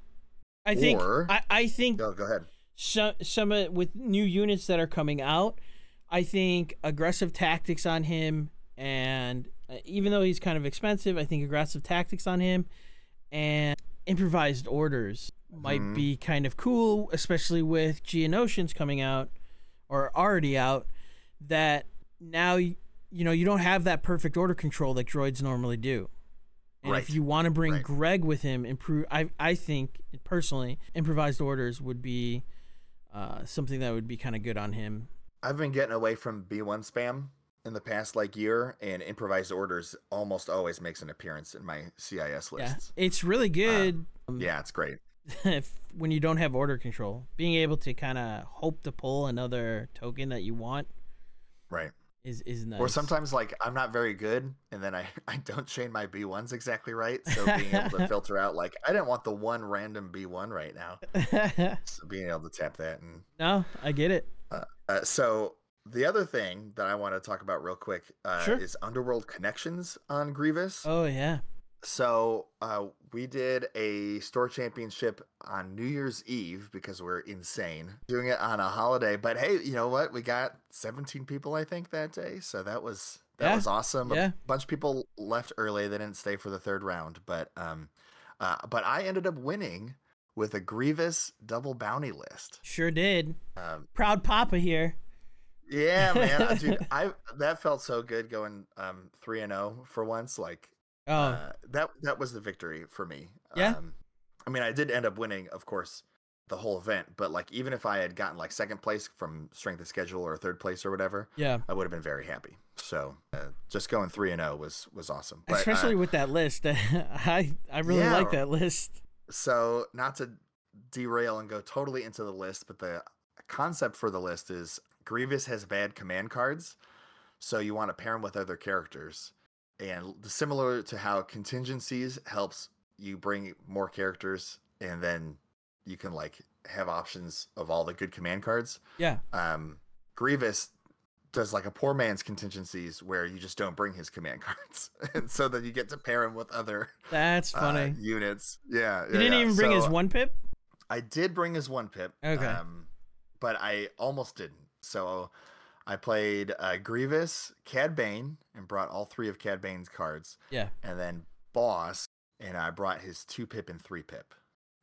I think Or- I, I think Go go ahead. some some uh, with new units that are coming out, I think aggressive tactics on him, and uh, even though he's kind of expensive, I think aggressive tactics on him and improvised orders might Mhm. be kind of cool, especially with Geonosians coming out or already out. That now you know you don't have that perfect order control that droids normally do. And Right. if you want to bring Right. Greg with him, improve. I I think personally, improvised orders would be uh, something that would be kind of good on him. I've been getting away from B1 spam in the past like year, and improvised orders almost always makes an appearance in my CIS lists. Yeah, it's really good. um, Yeah, it's great. if, when you don't have order control, being able to kind of hope to pull another token that you want Right. Is is nice. Or sometimes like I'm not very good and then I, I don't chain my B1s exactly right. So being able to filter out like I didn't want the one random B1 right now. So being able to tap that and no, I get it. uh, so the other thing that I want to talk about real quick uh, Sure. is Underworld connections on Grievous. Oh yeah, So uh, we did a store championship on New Year's Eve because we're insane doing it on a holiday. But hey, you know what? We got 17 people, I think, that day. So that was that Yeah, was awesome. yeah. A bunch of people left early. They didn't stay for the third round, but um, uh, but I ended up winning with a Grievous double bounty list. sure did. Um, Proud Papa here. yeah, man, dude, I that felt so good going um three and zero for once. Like Oh uh, that that was the victory for me. Yeah. Um, I mean, I did end up winning, of course, the whole event. But like, even if I had gotten like second place from strength of schedule or third place or whatever, yeah, I would have been very happy. So uh, just going three and zero was was awesome. But, uh, especially with that list. I I really Yeah. like that list. so not to derail and go totally into the list, but the concept for the list is Grievous has bad command cards, so you want to pair him with other characters. And similar to how contingencies helps you bring more characters, and then you can like have options of all the good command cards. Yeah, Um, Grievous does like a poor man's contingencies where you just don't bring his command cards, and so that you get to pair him with other that's uh, funny. units. Yeah, You yeah, didn't yeah. even bring his one pip. I did bring his one pip. Okay. Um, but I almost didn't. So I played uh, Grievous, Cad Bane, and brought all three of Cad Bane's cards, Yeah, and then Bossk, and I brought his two pip and three pip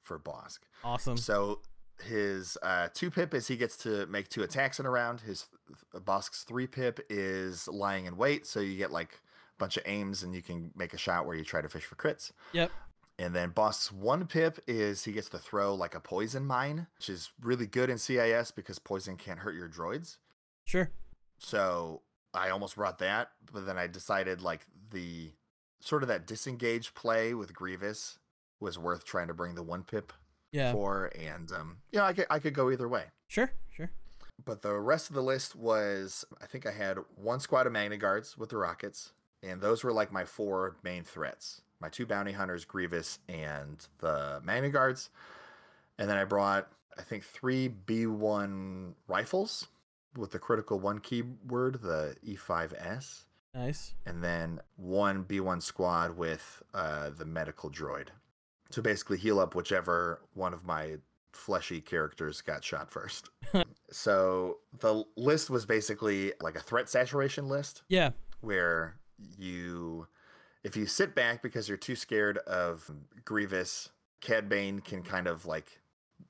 for Bossk. awesome. So his uh, two pip is he gets to make two attacks in a round. His Bossk's three pip is lying in wait, so you get like a bunch of aims and you can make a shot where you try to fish for crits. Yep. And then Bossk's one pip is he gets to throw like a poison mine, which is really good in CIS because poison can't hurt your droids. Sure. So I almost brought that, but then I decided like the sort of that disengaged play with Grievous was worth trying to bring the one pip Yeah. for, and um, you know I could I could go either way. Sure. Sure. But the rest of the list was I think I had one squad of Magna Guards with the rockets, and those were like my four main threats. My two bounty hunters, Grievous, and the Magna Guards. And then I brought I think three B1 rifles with the critical one keyword, the E5S, Nice. and then one B1 squad with uh, the medical droid. To basically heal up whichever one of my fleshy characters got shot first. so the list was basically like a threat saturation list Yeah. where you if you sit back because you're too scared of Grievous, Cad Bane can kind of like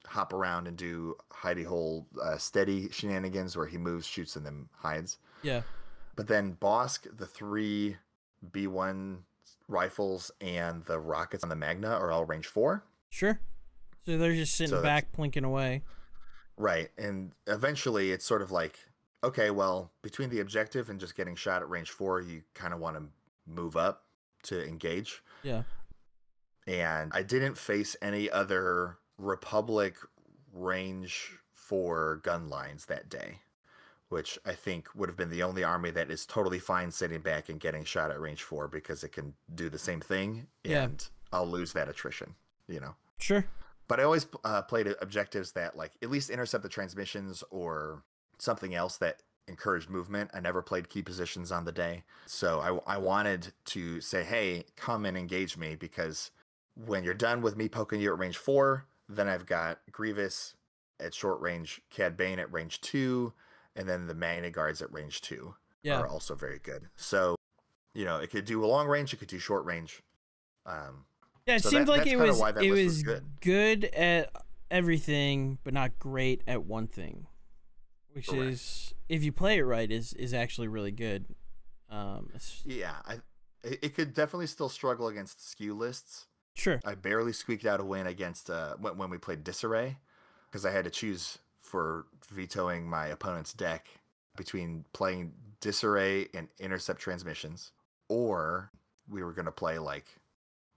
hop around and do hidey hole uh, steady shenanigans where he moves, shoots, and then hides. Yeah. But then Bossk, the three B1 rifles, and the rockets on the Magna are all range four. Sure. So they're just sitting So back, plinking away. Right. And eventually it's sort of like, okay, well, between the objective and just getting shot at range four, you kind of want to move up. to engage. Yeah. And I didn't face any other Republic range four gun lines that day, which I think would have been the only army that is totally fine sitting back and getting shot at range four because it can do the same thing. Yeah. And I'll lose that attrition, you know? Sure. But I always uh, played objectives that like at least intercept the transmissions or something else that encouraged movement. I never played key positions on the day. So I, I wanted to say, hey, come and engage me because when you're done with me poking you at range four, then I've got Grievous at short range, Cad Bane at range two, and then the Magna Guards at range two Yeah. are also very good. So, you know, it could do a long range, it could do short range. Um, Yeah, it So seemed that- like it was it was was good. good at everything, but not great at one thing, which Correct. is if you play it right is is actually really good. Um, yeah, I, it, it could definitely still struggle against skew lists. Sure. I barely squeaked out a win against uh, when, we played Disarray because I had to choose for vetoing my opponent's deck between playing Disarray and Intercept Transmissions, or we were going to play like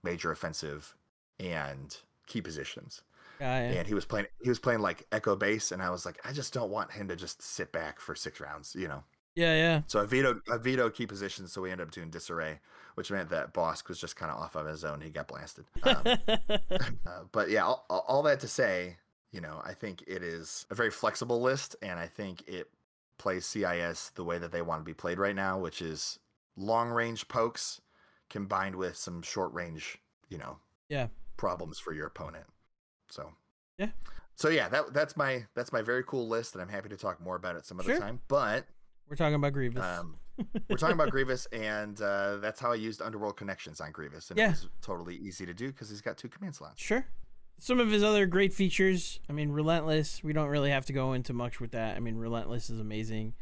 Major Offensive and Key Positions. Yeah, yeah. And he was playing he was playing like Echo Base, and I was like, I just don't want him to just sit back for six rounds, you know. Yeah, yeah. So I vetoed I vetoed key positions, so we ended up doing disarray, which meant that Bossk was just kind of off on his own. He got blasted. Um, uh, but yeah, all, all- all that to say, you know, I think it is a very flexible list, and I think it plays CIS the way that they want to be played right now, which is long range pokes combined with some short range, you know, Yeah. problems for your opponent. So Yeah. So yeah, that that's my that's my very cool list, and I'm happy to talk more about it some other Sure. time. But We're talking about Grievous. um, we're talking about Grievous, and uh, that's how I used Underworld Connections on Grievous, and Yeah. it was totally easy to do because he's got two command slots. Sure. Some of his other great features. I mean, Relentless. We don't really have to go into much with that. I mean, Relentless is amazing.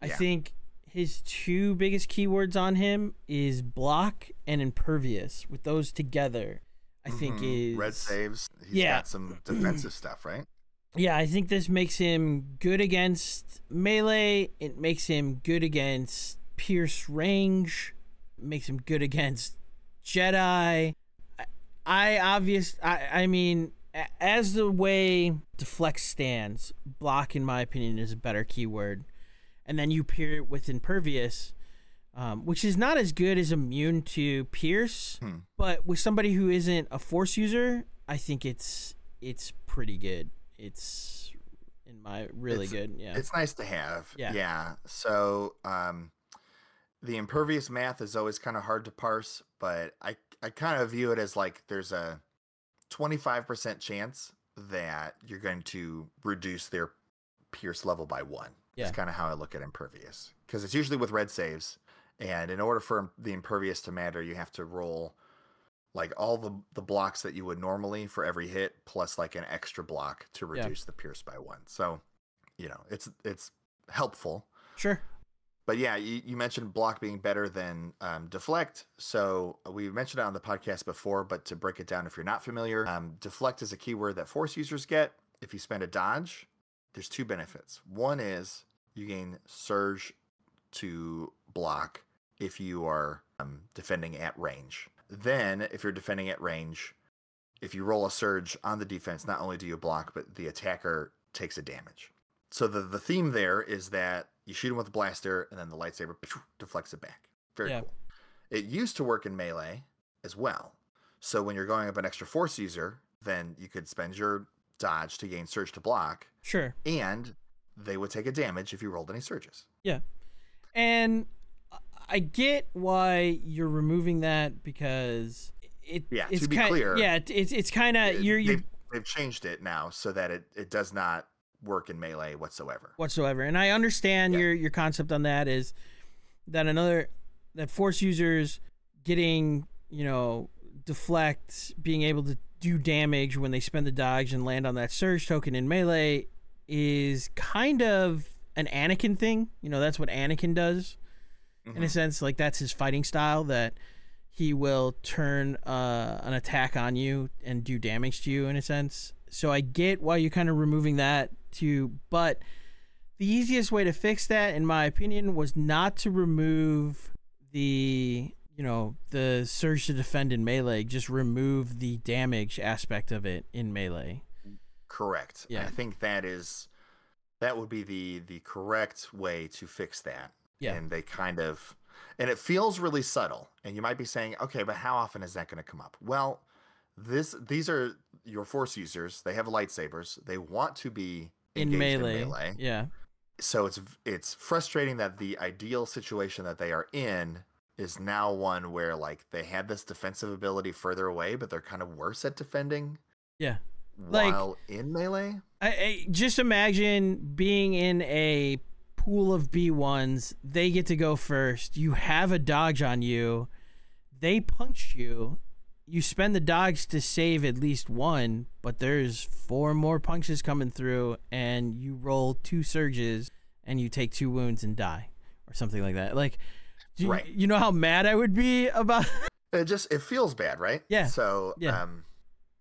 I Yeah. think his two biggest keywords on him is block and impervious. With those together, I think Mhm. is red saves. He's Yeah. got some defensive stuff, right? Yeah, I think this makes him good against melee. It makes him good against pierce range. It Makes him good against Jedi. I, I obvious. I I mean, as the way deflect stands, block in my opinion is a better keyword, and then you pair it with impervious. Um, which is not as good as immune to pierce, Hmm. but with somebody who isn't a force user, I think it's it's pretty good. It's in my really It's- good. Yeah. It's nice to have. Yeah. Yeah. So um, the impervious math is always kind of hard to parse, but I I kind of view it as like there's a 25% chance that you're going to reduce their pierce level by one. Yeah. That's kind of how I look at impervious because it's usually with red saves, and in order for the impervious to matter, you have to roll like all the the blocks that you would normally for every hit plus like an extra block to Yeah. reduce the pierce by one. So, you know, it's it's helpful. sure. But yeah, you, you mentioned block being better than um, deflect. So we mentioned it on the podcast before, but to break it down, if you're not familiar, um, deflect is a keyword that force users get. If you spend a dodge, there's two benefits. One is you gain surge to block if you are um, defending at range. Then, if you're defending at range, if you roll a surge on the defense, not only do you block, but the attacker takes a damage. So the the theme there is that you shoot him with a blaster, and then the lightsaber deflects it back. Very Yeah. cool. It used to work in melee as well. So when you're going up an extra force user, then you could spend your dodge to gain surge to block, Sure. and they would take a damage if you rolled any surges. Yeah. And I- get why you're removing that because it. Yeah, to It's be kind, clear, Yeah. it- It's it's kind of you're you they've, they've changed it now so that it, it does not work in melee whatsoever. whatsoever. And I understand Yeah. your your concept on that is that another that force users getting you know deflect, being able to do damage when they spend the dodge and land on that surge token in melee is kind of an Anakin thing. You know, that's what Anakin does in a Mhm. sense. Like that's his fighting style that he will turn uh, an attack on you and do damage to you in a sense. So I get why you're kind of removing that to, but the easiest way to fix that, in my opinion, was not to remove the you you know, the surge to defend in melee, just remove the damage aspect of it in melee. Correct. Yeah. I think that is that would be the the correct way to fix that. Yeah. And they kind of and it feels really subtle. And you might be saying, okay, but how often is that going to come up? Well, this these are your force users. They have lightsabers. They want to be In melee. in melee. Yeah. So it's it's frustrating that the ideal situation that they are in is now one where like they had this defensive ability further away, but they're kind of worse at defending. Yeah. Like- While in melee. I, I just imagine being in a pool of B1s. They get to go first. You have a dodge on you. They punch you. You spend the dodge to save at least one, but there's four more punches coming through, and you roll two surges, and you take two wounds and die, or something like that. Like, do you, Right. you know how mad I would be about? It just it feels bad, right? Yeah. So Yeah. um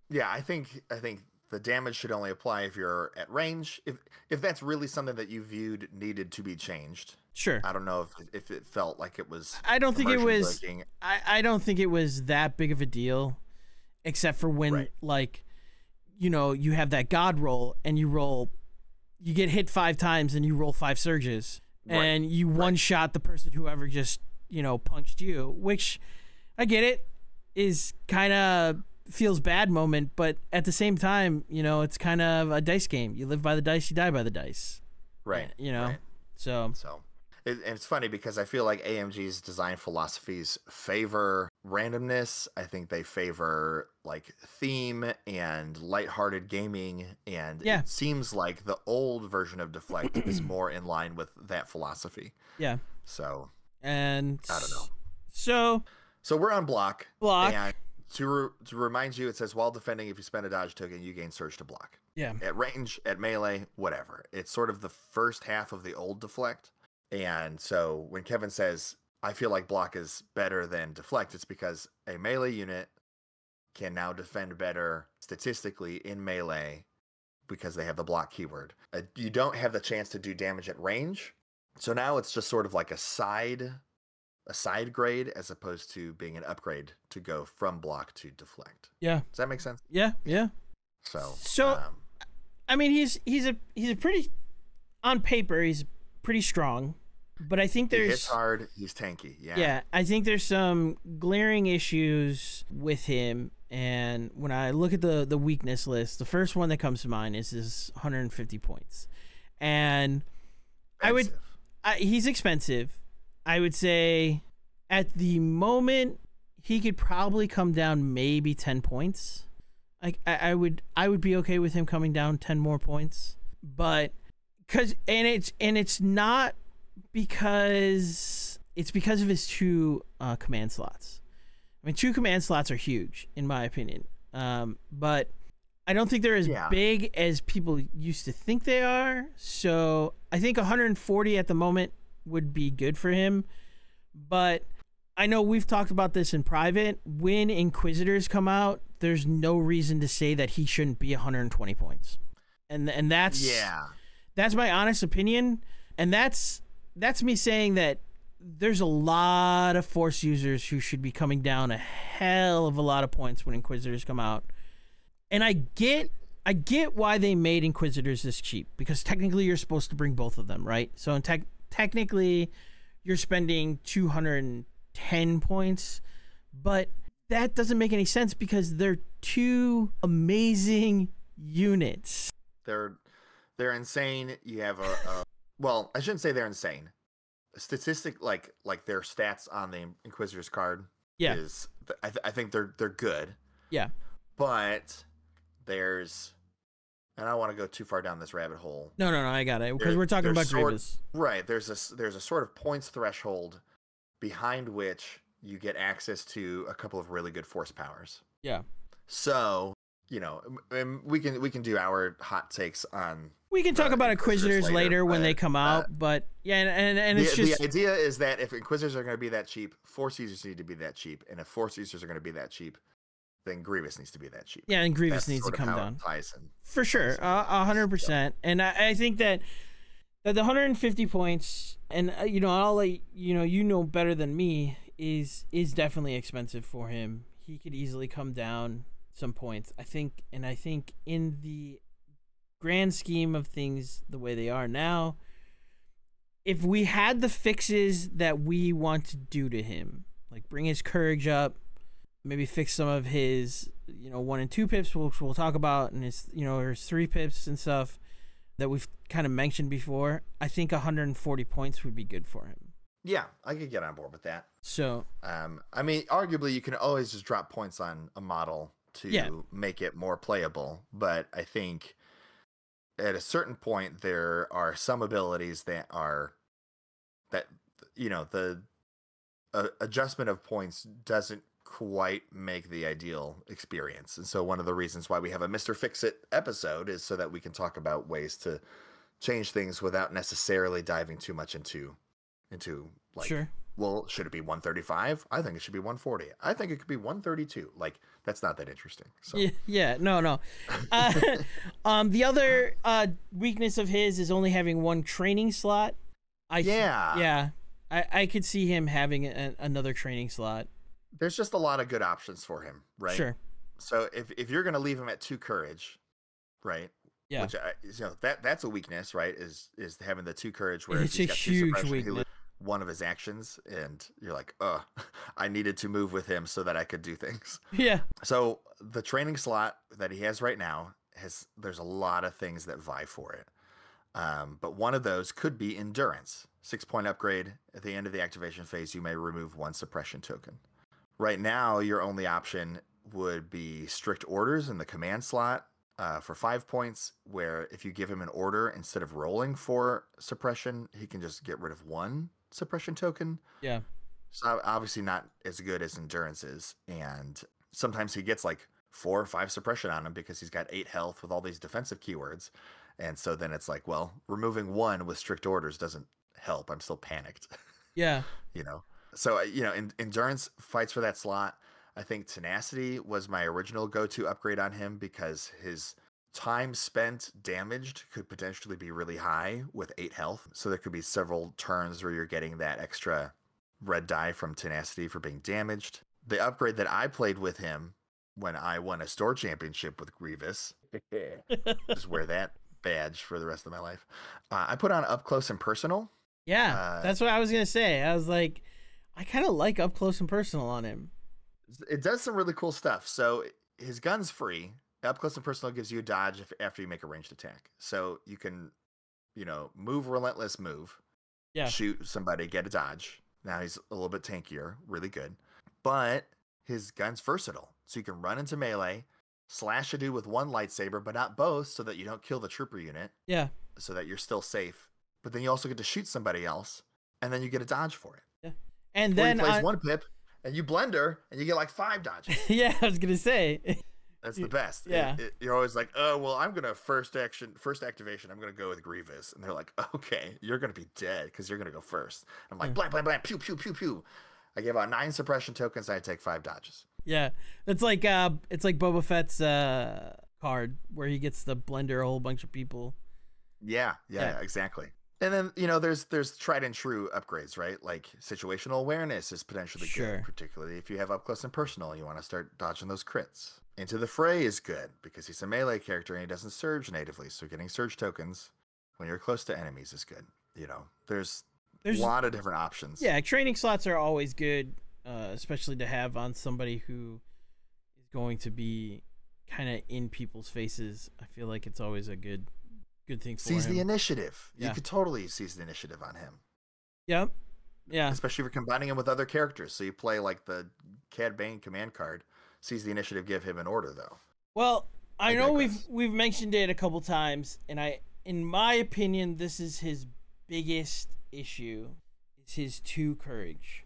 yeah, I think I think the damage should only apply if you're at range. If if that's really something that you viewed needed to be changed. sure. I don't know if if it felt like it was I don't think it was. I, I don't think it was that big of a deal, except for when Right. like, you know, you have that god roll and you roll, you get hit five times and you roll five surges Right. and you one shot the person whoever just you know punched you, which I get it is kind of feels bad moment, but at the same time, you know, it's kind of a dice game. You live by the dice, you die by the dice. Right. You know, right. so So it, and it's funny because I feel like AMG's design philosophies favor randomness. I think they favor like theme and lighthearted gaming. And Yeah. it seems like the old version of Deflect is more in line with that philosophy. yeah, So and I don't know. So So we're on block. block. To, re- to remind you, it says while defending, if you spend a dodge token, you gain surge to block. Yeah. At range, at melee, whatever. It's sort of the first half of the old deflect. And so when Kevin says, I feel like block is better than deflect, it's because a melee unit can now defend better statistically in melee because they have the block keyword. Uh, you don't have the chance to do damage at range. So now it's just sort of like a side a side grade as opposed to being an upgrade to go from block to deflect. Yeah. Does that make sense? Yeah. Yeah. So So- um, I mean, he's he's a he's a pretty on paper he's pretty strong, but I think he there's hits hard, he's tanky. Yeah. yeah, I think there's some glaring issues with him. And when I look at the the weakness list, the first one that comes to mind is his 150 points, and I would I, he's expensive. I would say at the moment he could probably come down maybe 10 points. Like I, I would I would be okay with him coming down 10 more points. But cuz and it's and it's not because it's because of his two uh, command slots. I mean two command slots are huge in my opinion. Um, but I don't think they're as Yeah. big as people used to think they are. So I think 140 at the moment would be good for him. But I know we've talked about this in private. When Inquisitors come out, there's no reason to say that he shouldn't be 120 points. And and that's Yeah. that's my honest opinion. And that's that's me saying that there's a lot of force users who should be coming down a hell of a lot of points when Inquisitors come out. And I get I get why they made Inquisitors this cheap because technically you're supposed to bring both of them, right? So in tech technically you're spending 210 points, but that doesn't make any sense because they're two amazing units. They're they're insane. You have a, a well, I shouldn't say they're insane. Statistic like like their stats on the Inquisitor's card Yeah. is I, th- I think they're they're good. Yeah. But there's and I don't want to go too far down this rabbit hole. No, no, no, I got it because we're talking about sort- Grievous. Right. There's a there's a sort of points threshold behind which you get access to a couple of really good force powers. Yeah. So you know, we can we can do our hot takes on We can talk uh, about Inquisitors later, later, when they come uh, out, but yeah, and and, and the, it's just the idea is that if Inquisitors are going to be that cheap, Force users need to be that cheap, and if Force users are going to be that cheap, then Grievous needs to be that cheap. yeah, and Grievous That's needs to come down ties in. for sure, a a hundred percent. And I, I think that that the 150 points, and uh, you know, I'll let you know, you know better than me is is definitely expensive for him. He could easily come down some points. I think, and I think in the grand scheme of things, the way they are now, if we had the fixes that we want to do to him, like bring his courage up, maybe fix some of his, you know, one and two pips, which we'll talk about, and his, you know, his three pips and stuff that we've kind of mentioned before. I think 140 points would be good for him. Yeah, I could get on board with that. So, um, I mean, arguably, you can always just drop points on a model to Yeah. make it more playable. But I think at a certain point, there are some abilities that are that you know the uh, adjustment of points doesn't quite make the ideal experience. And so, one of the reasons why we have a Mister Fix It episode is so that we can talk about ways to change things without necessarily diving too much into into like sure. well, should it be 135? I think it should be 140. I think it could be 132. Like that's not that interesting. So Yeah, yeah, no, no. Uh, um, the other uh, weakness of his is only having one training slot. I Yeah. yeah. I, I could see him having a, another training slot. There's just a lot of good options for him, right? Sure. So if if you're gonna leave him at two courage, right? Yeah. Which I, you know that that's a weakness, right? Is is having the two courage where It's he's a got huge weakness. one of his actions, and you're like, oh, I needed to move with him so that I could do things. Yeah. So the training slot that he has right now has there's a lot of things that vie for it. Um, but one of those could be endurance. Six point upgrade. At the end of the activation phase, you may remove one suppression token. Right now, your only option would be strict orders in the command slot uh, for five points, where if you give him an order instead of rolling for suppression, he can just get rid of one suppression token. Yeah. So obviously not as good as endurance is, and sometimes he gets like four or five suppression on him because he's got eight health with all these defensive keywords, and so then it's like, well, removing one with strict orders doesn't help. I'm still panicked, Yeah. you know. So uh, you know, in, endurance fights for that slot. I think tenacity was my original go-to upgrade on him because his time spent damaged could potentially be really high with eight health. So there could be several turns where you're getting that extra red die from tenacity for being damaged. The upgrade that I played with him when I won a store championship with Grievous, just wear that badge for the rest of my life. Uh, I put on up close and personal. Yeah. Uh, that's what I was gonna say. I was like, I kind of like up close and personal on him. It does some really cool stuff. So his gun's free. Up close and personal gives you a dodge if, after you make a ranged attack. So you can, you know, move relentless move, Yeah. shoot somebody, get a dodge. Now he's a little bit tankier, really good. But his gun's versatile. So you can run into melee, slash a dude with one lightsaber, but not both, so that you don't kill the trooper unit, Yeah. so that you're still safe. But then you also get to shoot somebody else, and then you get a dodge for it. And then he plays one pip, and you blender, and you get like five dodges. yeah, I was gonna say. That's the best. Yeah. it- you're always like, oh well, I'm gonna first action, first activation. I'm gonna go with Grievous, and they're like, okay, you're gonna be dead because you're gonna go first. I'm like, blam, blam, blam, pew, pew, pew, pew. I give out nine suppression tokens. I take five dodges. Yeah, it's like uh, it's like Boba Fett's uh card where he gets to blender a whole bunch of people. Yeah, yeah, Yeah. exactly. And then you know, there's there's tried and true upgrades, right? Like situational awareness is potentially Sure. good, particularly if you have up close and personal. You want to start dodging those crits. Into the fray is good because he's a melee character and he doesn't surge natively, so getting surge tokens when you're close to enemies is good. You know, there's, There's a lot of different options. yeah, training slots are always good, uh, especially to have on somebody who is going to be kind of in people's faces. I feel like it's always a good good thing for seize him. the initiative. Yeah. You could totally seize the initiative on him, Yep. Yeah. especially if you're combining him with other characters. So you play like the Cad Bane command card. Seize the initiative, give him an order though. Well, I I know we've we've mentioned it a couple times, and I, in my opinion, this is his biggest issue. Is his two courage.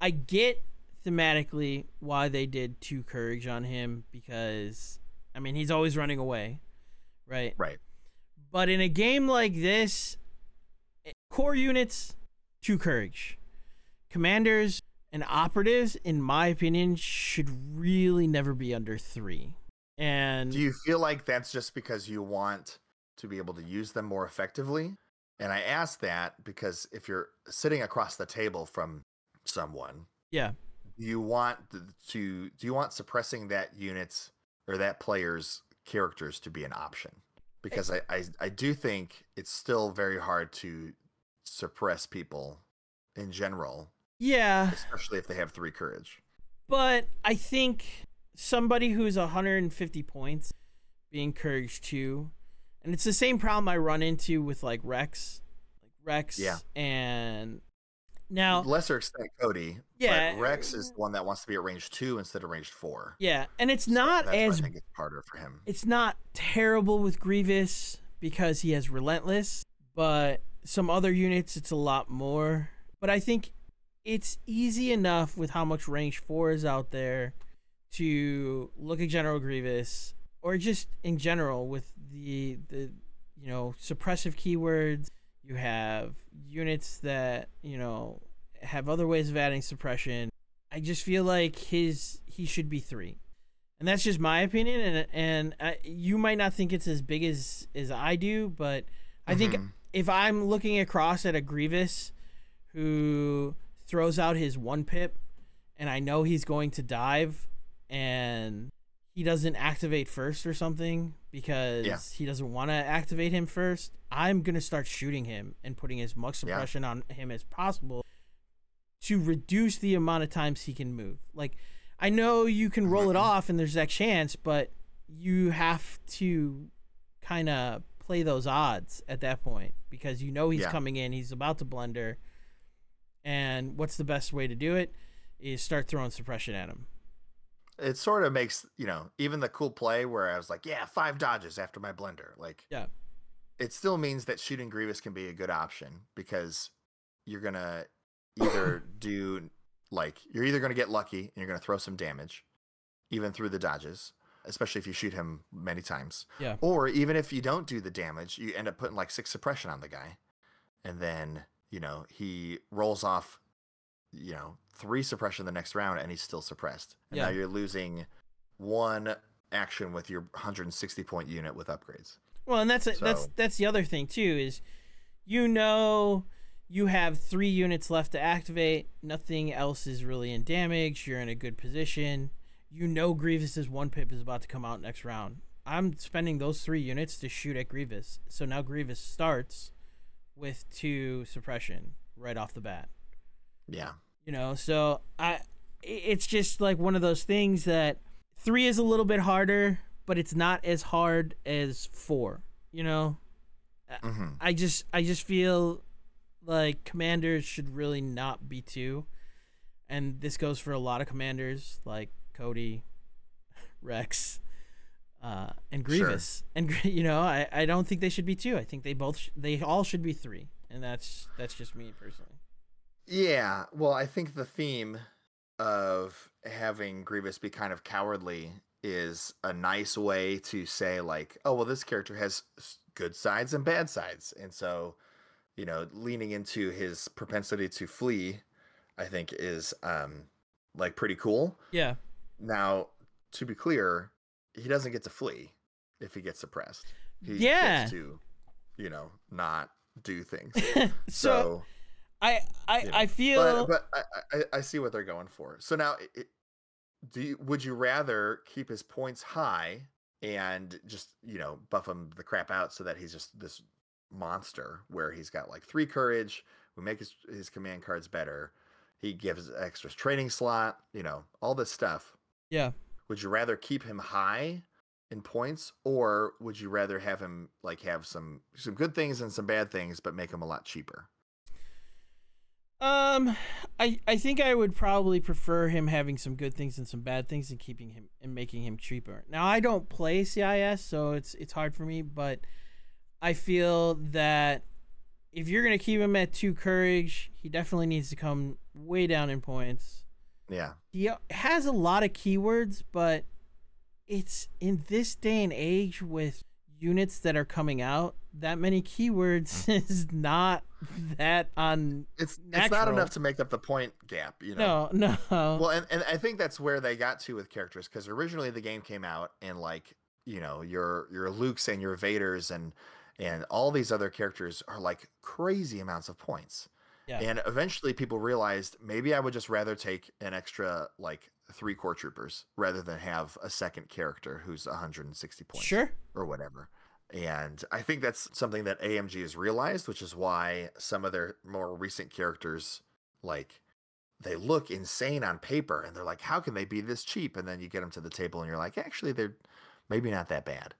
I get thematically why they did two courage on him because, I mean, he's always running away, right? Right. But in a game like this, core units, two courage. Commanders and operatives, in my opinion, should really never be under three. And Do you feel like that's just because you want to be able to use them more effectively? And I ask that because if you're sitting across the table from someone, Yeah. Do you want to do you want suppressing that unit's or that player's characters to be an option? Because I, I I do think it's still very hard to suppress people in general, Yeah. especially if they have three courage. But I think somebody who's 150 points being courage two, and it's the same problem I run into with like Rex, like Rex, Yeah. and now lesser extent Cody. Yeah. Rex is uh, the one that wants to be at range two instead of range four. yeah, and it's not as I think it's harder for him. it's not terrible with Grievous because he has relentless, but some other units it's a lot more. But I think it's easy enough with how much range four is out there to look at General Grievous or just in general with the the you know suppressive keywords. You have units that you know have other ways of adding suppression. I just feel like his he should be three and that's just my opinion and and uh, you might not think it's as big as as I do but I think Mhm. if I'm looking across at a Grievous who throws out his one pip and I know he's going to dive and he doesn't activate first or something because Yeah. he doesn't want to activate him first, I'm going to start shooting him and putting as much Yeah. suppression on him as possible to reduce the amount of times he can move. Like I know you can roll it Mhm. off and there's that chance, but you have to kind of play those odds at that point because you know he's Yeah. coming in, he's about to blunder. And what's the best way to do it is start throwing suppression at him. It sort of makes you know even the cool play where I was like, yeah, five dodges after my blender. Like, Yeah. it still means that shooting Grievous can be a good option because you're gonna either do like you're either gonna get lucky and you're gonna throw some damage, even through the dodges, especially if you shoot him many times. Yeah. Or even if you don't do the damage, you end up putting like six suppression on the guy, and then you know he rolls off, you know, three suppression the next round, and he's still suppressed. And now you're losing one action with your 160 point unit with upgrades. Well, and that's that's So- that's the other thing too is you know you have 3 units left to activate, nothing else is really in damage, you're in a good position. You know Grievous's one pip is about to come out next round. I'm spending those 3 units to shoot at Grievous. So now Grievous starts with 2 suppression right off the bat. Yeah. You know so i it's just like one of those things that three is a little bit harder but it's not as hard as four you know? Hmm i just i just feel like commanders should really not be two. And this goes for a lot of commanders like cody rex uh, and Sure. grievous. And you know I, I don't think they should be two. I think they both sh- they all should be three. And that's that's just me personally Yeah. Well, I think the theme of having Grievous be kind of cowardly is a nice way to say like, oh well, this character has good sides and bad sides, and so you know, leaning into his propensity to flee, I think is um like pretty cool. yeah Now, to be clear, he doesn't get to flee if he gets suppressed. He Yeah. gets to, you know, not do things. so, So, I I, you know, I feel but but I, I I see what they're going for. So now, it, do you, would you rather keep his points high and just you know buff him the crap out so that he's just this monster where he's got like three courage, we make his his command cards better, he gives extra training slot, you know, all this stuff. yeah. Would you rather keep him high in points, or would you rather have him like have some some good things and some bad things, but make him a lot cheaper? Um, I I think I would probably prefer him having some good things and some bad things and keeping him and making him cheaper. Now I don't play CIS, so it's it's hard for me, but I feel that if you're gonna keep him at two courage, he definitely needs to come way down in points. Yeah. He has a lot of keywords, but it's in this day and age with units that are coming out, that many keywords mm. is not that on it's it's not enough to make up the point gap, you know. No, no. Well, and, and I think that's where they got to with characters because originally the game came out and like you know your your Luke's and your Vaders and and all these other characters are like crazy amounts of points, Yeah. And eventually people realized maybe I would just rather take an extra like three core troopers rather than have a second character who's 160 points Sure. or whatever. And I think that's something that AMG has realized, which is why some of their more recent characters, like, they look insane on paper and they're like, how can they be this cheap? And then you get them to the table and you're like, actually, they're maybe not that bad.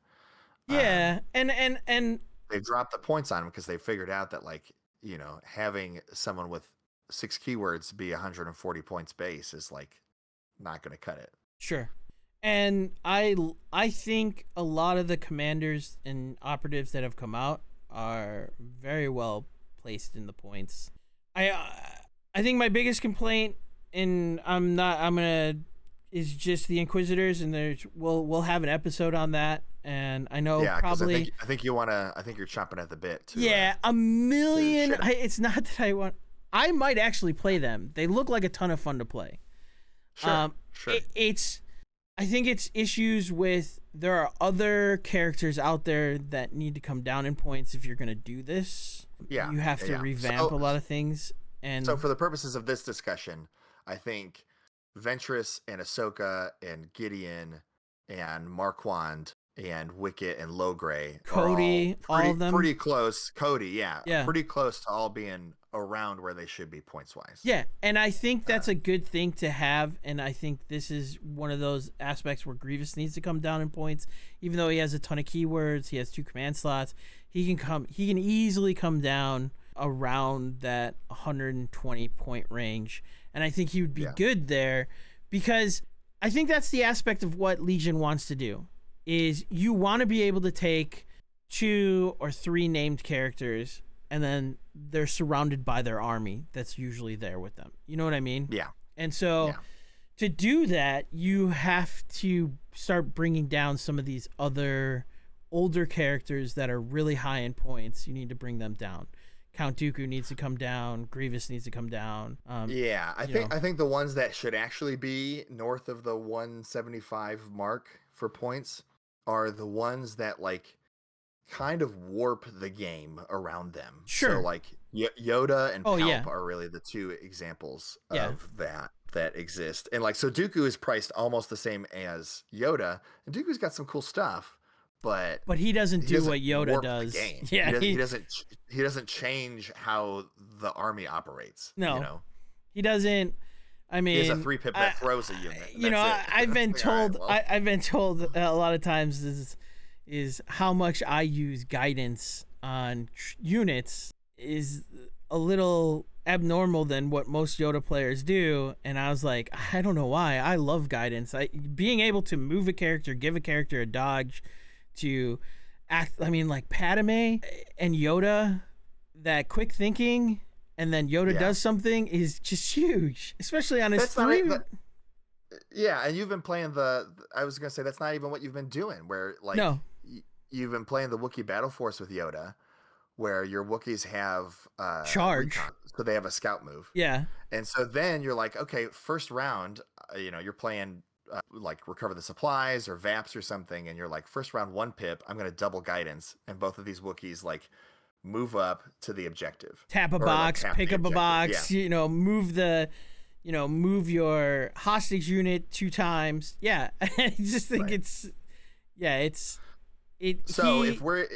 Um, Yeah, and and and they dropped the points on them because they figured out that, like, you know, having someone with six keywords be 140 points base is like not going to cut it. Sure. And I I think a lot of the commanders and operatives that have come out are very well placed in the points. I uh, I think my biggest complaint and I'm not I'm going to is just the inquisitors and there's we'll we'll have an episode on that and I know yeah, probably I think, I think you want to. I think you're chomping at the bit. To, uh, yeah, a million. I, it's not that I want. I might actually play them. They look like a ton of fun to play. Sure, um, sure. It, it's. I think it's issues with there are other characters out there that need to come down in points if you're gonna do this. Yeah, you have to yeah. revamp So- a lot of things. And so, for the purposes of this discussion, I think Ventress and Ahsoka and Gideon and Marquand and Wicket and Logray, Cody, all pretty, of them? pretty close. Cody, yeah, Yeah. pretty close to all being around where they should be points wise. Yeah, and I think that's uh. a good thing to have, and I think this is one of those aspects where Grievous needs to come down in points. Even though he has a ton of keywords, he has two command slots. He can come. He can easily come down around that 120 point range, and I think he would be Yeah. good there because I think that's the aspect of what Legion wants to do. Is you want to be able to take two or three named characters and then they're surrounded by their army that's usually there with them. You know what I mean? Yeah. And so Yeah. to do that, you have to start bringing down some of these other older characters that are really high in points. You need to bring them down. Count Dooku needs to come down. Grievous needs to come down. Um, Yeah, I think know. I think the ones that should actually be north of the 175 mark for points are the ones that like kind of warp the game around them. Sure. So like y- Yoda and Oh, Palp yeah. are really the two examples Yeah. of that that exist. And like so Dooku is priced almost the same as Yoda, and Dooku's got some cool stuff, but But he doesn't he do doesn't what Yoda does. game. Yeah, he, doesn't, he he- doesn't. He doesn't change how the army operates. No. you know, he doesn't. I mean, he has a three pip that I- throws a unit. you know, I, I've been Like, all right, told. I, I've been told a lot of times is is how much I use guidance on tr- units is a little abnormal than what most Yoda players do, and I was like, I don't know why. I love guidance. I being able to move a character, give a character a dodge, to act. I mean, like Padme and Yoda, that quick thinking. And then Yoda Yeah. does something is just huge, especially on his That's not three. that- yeah, and you've been playing the. I was gonna say that's not even what you've been doing. Where like No. You've been playing the Wookiee Battle Force with Yoda, where your Wookiees have uh, Charge. recon, so they have a scout move, yeah, and so then you're like, okay, first round, uh, you know, you're playing. Uh, like recover the supplies or VAPs or something, and you're like first round one pip. I'm gonna double guidance, and both of these Wookiees like move up to the objective. tap a Or, like, box, tap pick up a objective, box, you know, move the, you know, move your hostage unit two times. Yeah, I just think Right. it's, yeah, it's, it. So he- if we're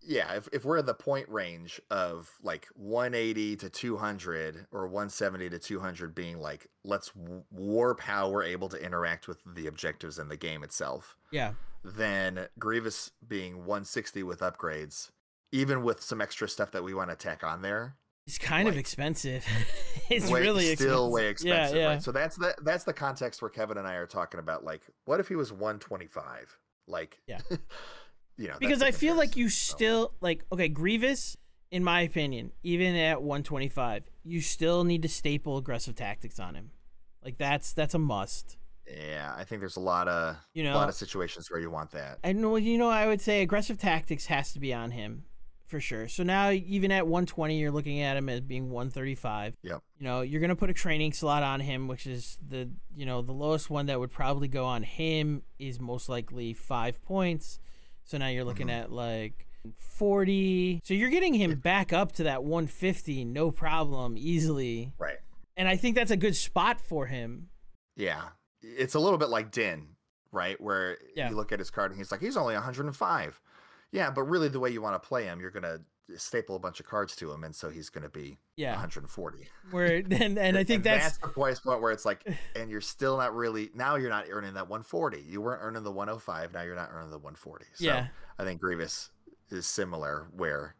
yeah, if, if we're in the point range of like 180 to 200 or 170 to 200 being like let's warp how we're able to interact with the objectives in the game itself, yeah, then Grievous being 160 with upgrades, even with some extra stuff that we want to tack on there, it's kind of expensive. it's way- really still expensive. way expensive. Yeah, yeah. Right? So that's the that's the context where Kevin and I are talking about like what if he was 125? Like Yeah. you know, because I feel like you still like okay, Grievous. In my opinion, even at 125, you still need to staple aggressive tactics on him. Like that's that's a must. Yeah, I think there's a lot of You know a lot of situations where you want that. and you know I would say aggressive tactics has to be on him for sure. So now even at 120 you're looking at him as being 135. Yep. You know, you're going to put a training slot on him which is the, you know, the lowest one that would probably go on him is most likely 5 points. So now you're looking Mhm. at like 40. So you're getting him back up to that 150, no problem, easily. Right. And I think that's a good spot for him. Yeah. It's a little bit like Din, right? Where Yeah. you look at his card and he's like, he's only 105. Yeah, but really the way you want to play him, you're going to staple a bunch of cards to him. And so he's going to be Yeah. 140. Where and, and I think And that's, the point where it's like, and you're still not really, now you're not earning that 140. You weren't earning the 105. Now you're not earning the 140. So Yeah. I think Grievous is similar where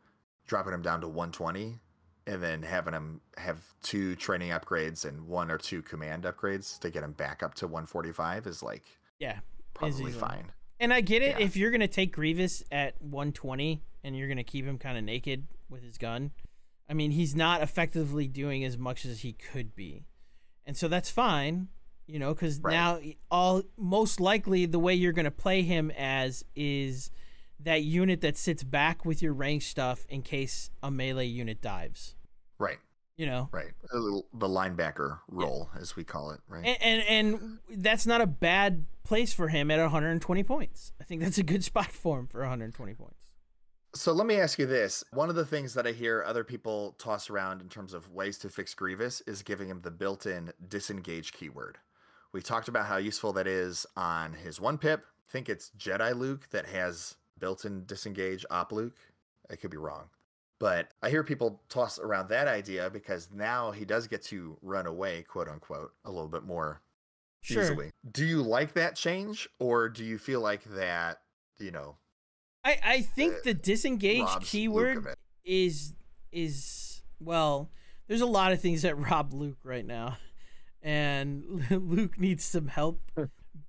dropping him down to 120 and then having him have two training upgrades and one or two command upgrades to get him back up to 145 is like yeah. probably fine. And I get it Yeah. if you're gonna take Grievous at 120 and you're gonna keep him kind of naked with his gun. I mean, he's not effectively doing as much as he could be, and so that's fine, you know, because Right. now all most likely the way you're gonna play him as is that unit that sits back with your range stuff in case a melee unit dives. You know, right. The linebacker role, as we call it, right? and, and and that's not a bad place for him at 120 points. I think that's a good spot for him for 120 points. So let me ask you this. One of the things that I hear other people toss around in terms of ways to fix Grievous is giving him the built in disengage keyword. We talked about how useful that is on his one pip. I think it's Jedi Luke that has built in disengage op Luke. I could be wrong. But I hear people toss around that idea because now he does get to run away, quote unquote, a little bit more Sure. easily. Do you like that change or do you feel like that, you know, I, I think uh, the disengage robs keyword is is well, there's a lot of things that rob Luke right now, and Luke needs some help.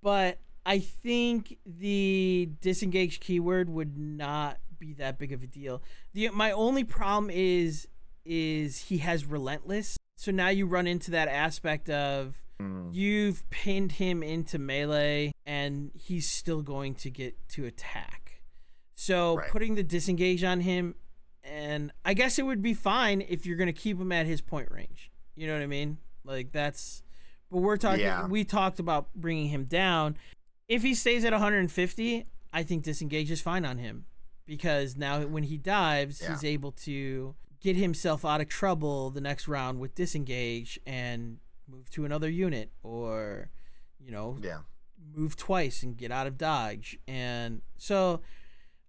but I think the disengage keyword would not be that big of a deal. The my only problem is is he has relentless. So now you run into that aspect of Mm. you've pinned him into melee and he's still going to get to attack. So Right. putting the disengage on him and I guess it would be fine if you're going to keep him at his point range. You know what I mean? Like that's but we're talking Yeah. we talked about bringing him down. If he stays at 150, I think disengage is fine on him because now when he dives, Yeah. he's able to get himself out of trouble the next round with disengage and move to another unit or you know Yeah. move twice and get out of dodge and so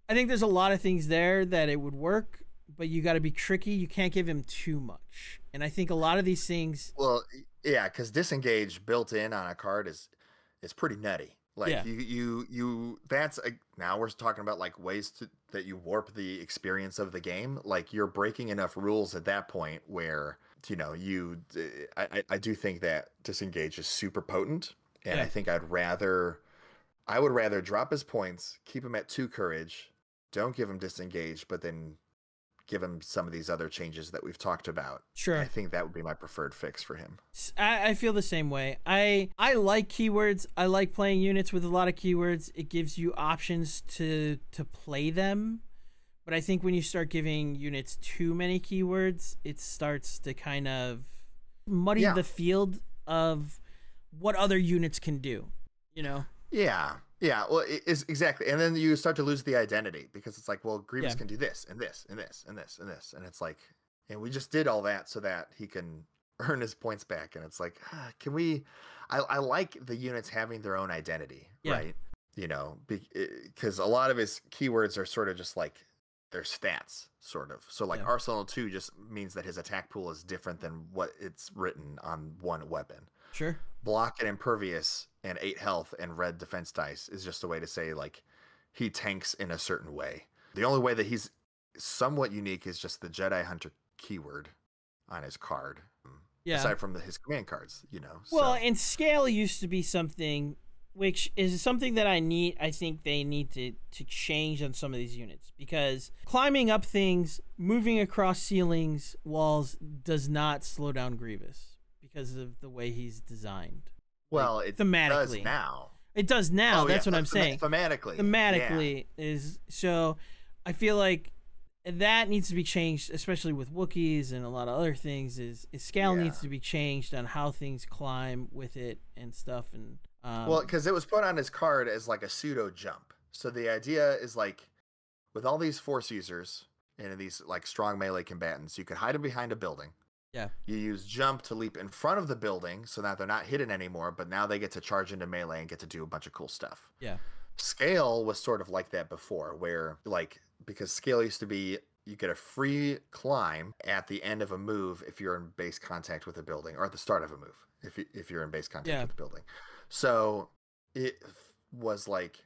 i think there's a lot of things there that it would work but you got to be tricky you can't give him too much and i think a lot of these things Well, yeah, because disengage built in on a card is is pretty nutty. Like Yeah. you you you that's a, now we're talking about like ways to that you warp the experience of the game. Like you're breaking enough rules at that point where you know you uh, I, I do think that disengage is super potent, and I think I'd rather I would rather drop his points, keep him at two courage, don't give him disengage, but then give him some of these other changes that we've talked about. sure I think that would be my preferred fix for him. I feel the same way. I I like keywords. I like playing units with a lot of keywords. It gives you options to to play them. But I think when you start giving units too many keywords, it starts to kind of muddy Yeah. the field of what other units can do. You know? Yeah, yeah. Well, it is exactly, and then you start to lose the identity because it's like, well, Grievous Yeah. can do this and this and this and this and this, and it's like, and we just did all that so that he can earn his points back, and it's like, ah, can we? I, I like the units having their own identity, Yeah. right? You know, because a lot of his keywords are sort of just like their stats, sort of. So like Yeah. Arsenal two just means that his attack pool is different than what it's written on one weapon Sure. block and impervious and eight health and red defense dice is just a way to say like he tanks in a certain way. The only way that he's somewhat unique is just the Jedi Hunter keyword on his card. Mm, yeah. Aside from the, his command cards, you know. Well, so, and scale used to be something which is something that I need I think they need to to change on some of these units because climbing up things, moving across ceilings, walls does not slow down Grievous because of the way he's designed. Well, it does thematically. now. It does now, Oh, that's yeah, what I'm thema- saying. Thematically. yeah. Thematically is so I feel like that needs to be changed, especially with Wookiees and a lot of other things. Is, is scale Yeah. needs to be changed on how things climb with it and stuff. And um, Well, because it was put on his card as like a pseudo jump. So the idea is like with all these force users and these like strong melee combatants, you could hide them behind a building. Yeah. You use jump to leap in front of the building so that they're not hidden anymore, but now they get to charge into melee and get to do a bunch of cool stuff. Yeah. Scale was sort of like that before, where like because scale used to be you get a free climb at the end of a move if you're in base contact with a building, or at the start of a move if you, if you're in base contact Yeah. with the building. So it was like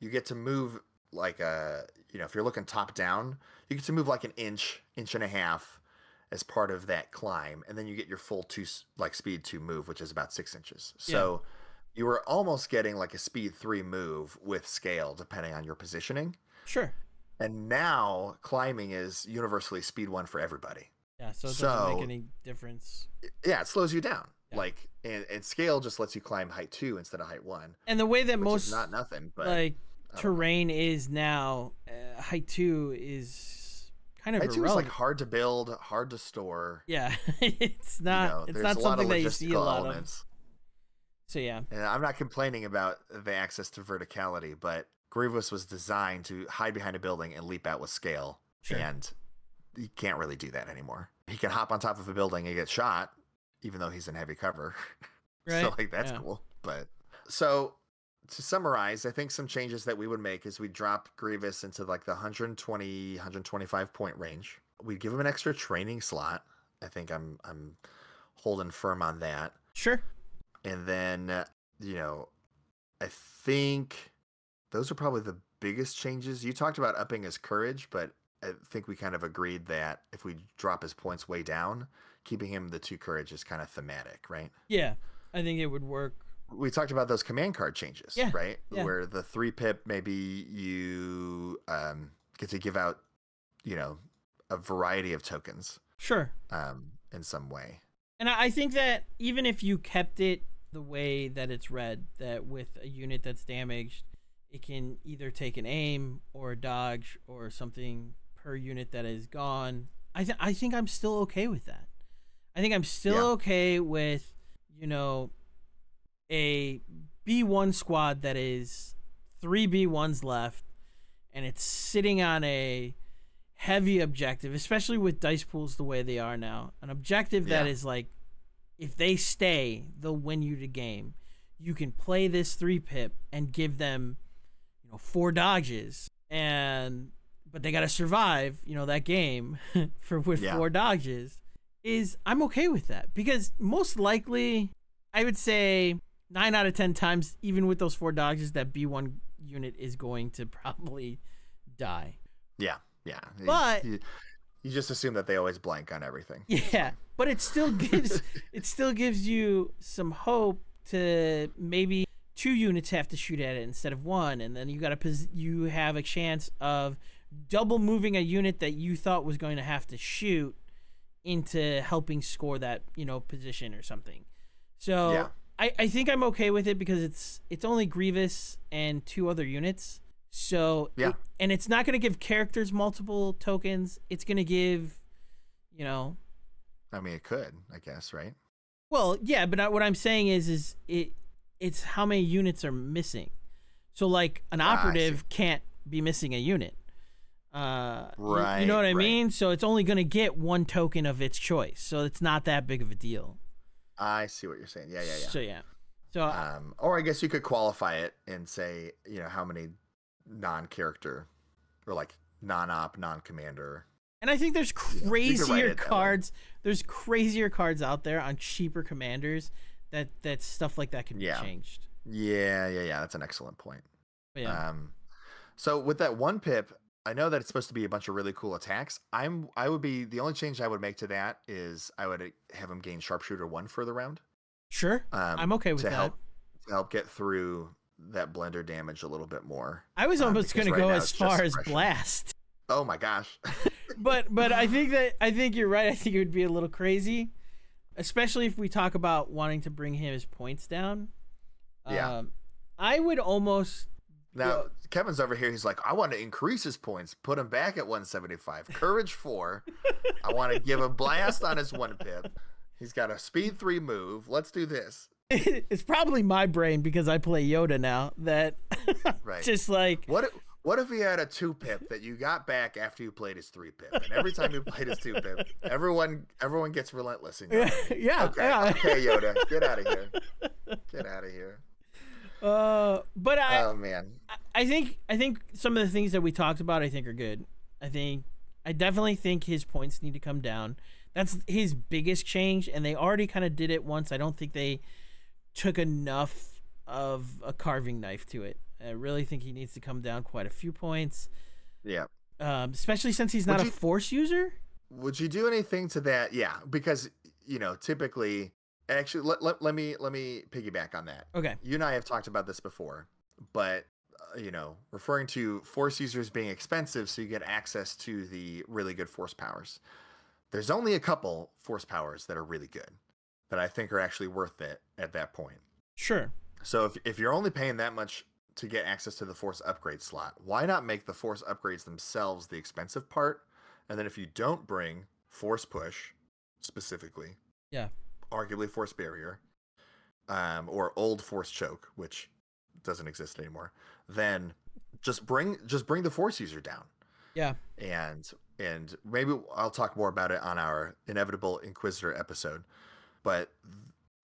you get to move like a you know if you're looking top down, you get to move like an inch, inch and a half as part of that climb, and then you get your full two like speed two move, which is about six inches. So you were almost getting like a speed three move with scale, depending on your positioning. Sure. And now climbing is universally speed one for everybody. Yeah. So it doesn't make any difference. Yeah, it slows you down. Yeah. Like and, and scale just lets you climb height two instead of height one, And the way that most not nothing. But like don't know. terrain is now, uh, height two is kind of height two irrelevant. like hard to build, hard to store. yeah, it's you not. know, it's not a lot of something that you see a lot of. So yeah. And I'm not complaining about the access to verticality, but Grievous was designed to hide behind a building and leap out with scale. Sure. And he can't really do that anymore. He can hop on top of a building and get shot, even though he's in heavy cover. Right. so like that's Yeah. cool. But so to summarize, I think some changes that we would make is we drop Grievous into like the 120, 125 point range. We'd give him an extra training slot. I think I'm I'm holding firm on that Sure. and then uh, you know i think those are probably the biggest changes you talked about upping his courage but i think we kind of agreed that if we drop his points way down keeping him the two courage is kind of thematic right Yeah. I think it would work. We talked about those command card changes Yeah, right yeah. where the three pip maybe you um, get to give out you know a variety of tokens Sure. um, in some way And I think that even if you kept it the way that it's read, that with a unit that's damaged, it can either take an aim or a dodge or something per unit that is gone. I th- I think I'm still okay with that. I think I'm still Yeah. okay with you know a B1 squad that is three B1s left and it's sitting on a heavy objective, especially with dice pools the way they are now. An objective that Yeah. is like, if they stay, they'll win you the game. You can play this three pip and give them, you know, four dodges, and but they gotta survive, you know, that game for with Yeah. four dodges. Is I'm okay with that because most likely, I would say nine out of ten times, even with those four dodges, that B1 unit is going to probably die. Yeah, yeah. But- you, you just assume that they always blank on everything. Yeah, but it still gives it still gives you some hope to maybe two units have to shoot at it instead of one, and then you got to you have a chance of double moving a unit that you thought was going to have to shoot into helping score that you know position or something. So Yeah. I, I think I'm okay with it because it's it's only Grievous and two other units. So Yeah. it- and it's not going to give characters multiple tokens. It's going to give, you know, I mean, it could, I guess, right? well, yeah, but I- what I'm saying is, is it, it's how many units are missing. So like an Ah, operative can't be missing a unit. Uh, you- you, know what I right. mean? So it's only gonna get one token of its choice. So it's not that big of a deal. I see what you're saying. Yeah, yeah, yeah. So yeah. So um, or I guess you could qualify it and say, you know, how many non-character or like non-op, non-commander. And I think there's crazier way. cards. There's crazier cards out there on cheaper commanders that that stuff like that can Yeah. be changed. Yeah, yeah, yeah. That's an excellent point. But yeah, Um, so with that one pip, I know that it's supposed to be a bunch of really cool attacks. I'm, I would be the only change I would make to that is I would have him gain sharpshooter one for the round. sure. Um, I'm okay with to that. help to help get through that blender damage a little bit more. I was um, almost because gonna go as far as blast. Oh my gosh. but but I think that I think you're right. I think it would be a little crazy, especially if we talk about wanting to bring his points down. Yeah. Um, I would almost Now Well- Kevin's over here. He's like, I want to increase his points, put him back at 175. Courage four. I want to give a blast on his one pip. He's got a speed three move. Let's do this. it's probably my brain because I play Yoda now that Right. just like What if, What if he had a two pip that you got back after you played his three pip, and every time you played his two pip, everyone everyone gets relentless in yeah, yeah, Okay, yeah. okay, Yoda, get out of here. Get out of here. Uh, but I, Oh man. I- I think I think some of the things that we talked about I think are good. I think I definitely think his points need to come down. That's his biggest change, and they already kind of did it once. I don't think they took enough of a carving knife to it. I really think he needs to come down quite a few points, Yeah. um, especially since he's not Would a force user. Would you do anything to that? Yeah, because you know, typically, actually, let, let, let me let me piggyback on that. Okay, You and I have talked about this before, but uh, you know, referring to force users being expensive, so you get access to the really good force powers. There's only a couple force powers that are really good that I think are actually worth it at that point. sure. So if if you're only paying that much to get access to the force upgrade slot, why not make the force upgrades themselves the expensive part? And then if you don't bring force push specifically, Yeah. Arguably force barrier, um, or old force choke, which doesn't exist anymore, then just bring just bring the force user down. Yeah. And and maybe I'll talk more about it on our inevitable Inquisitor episode. But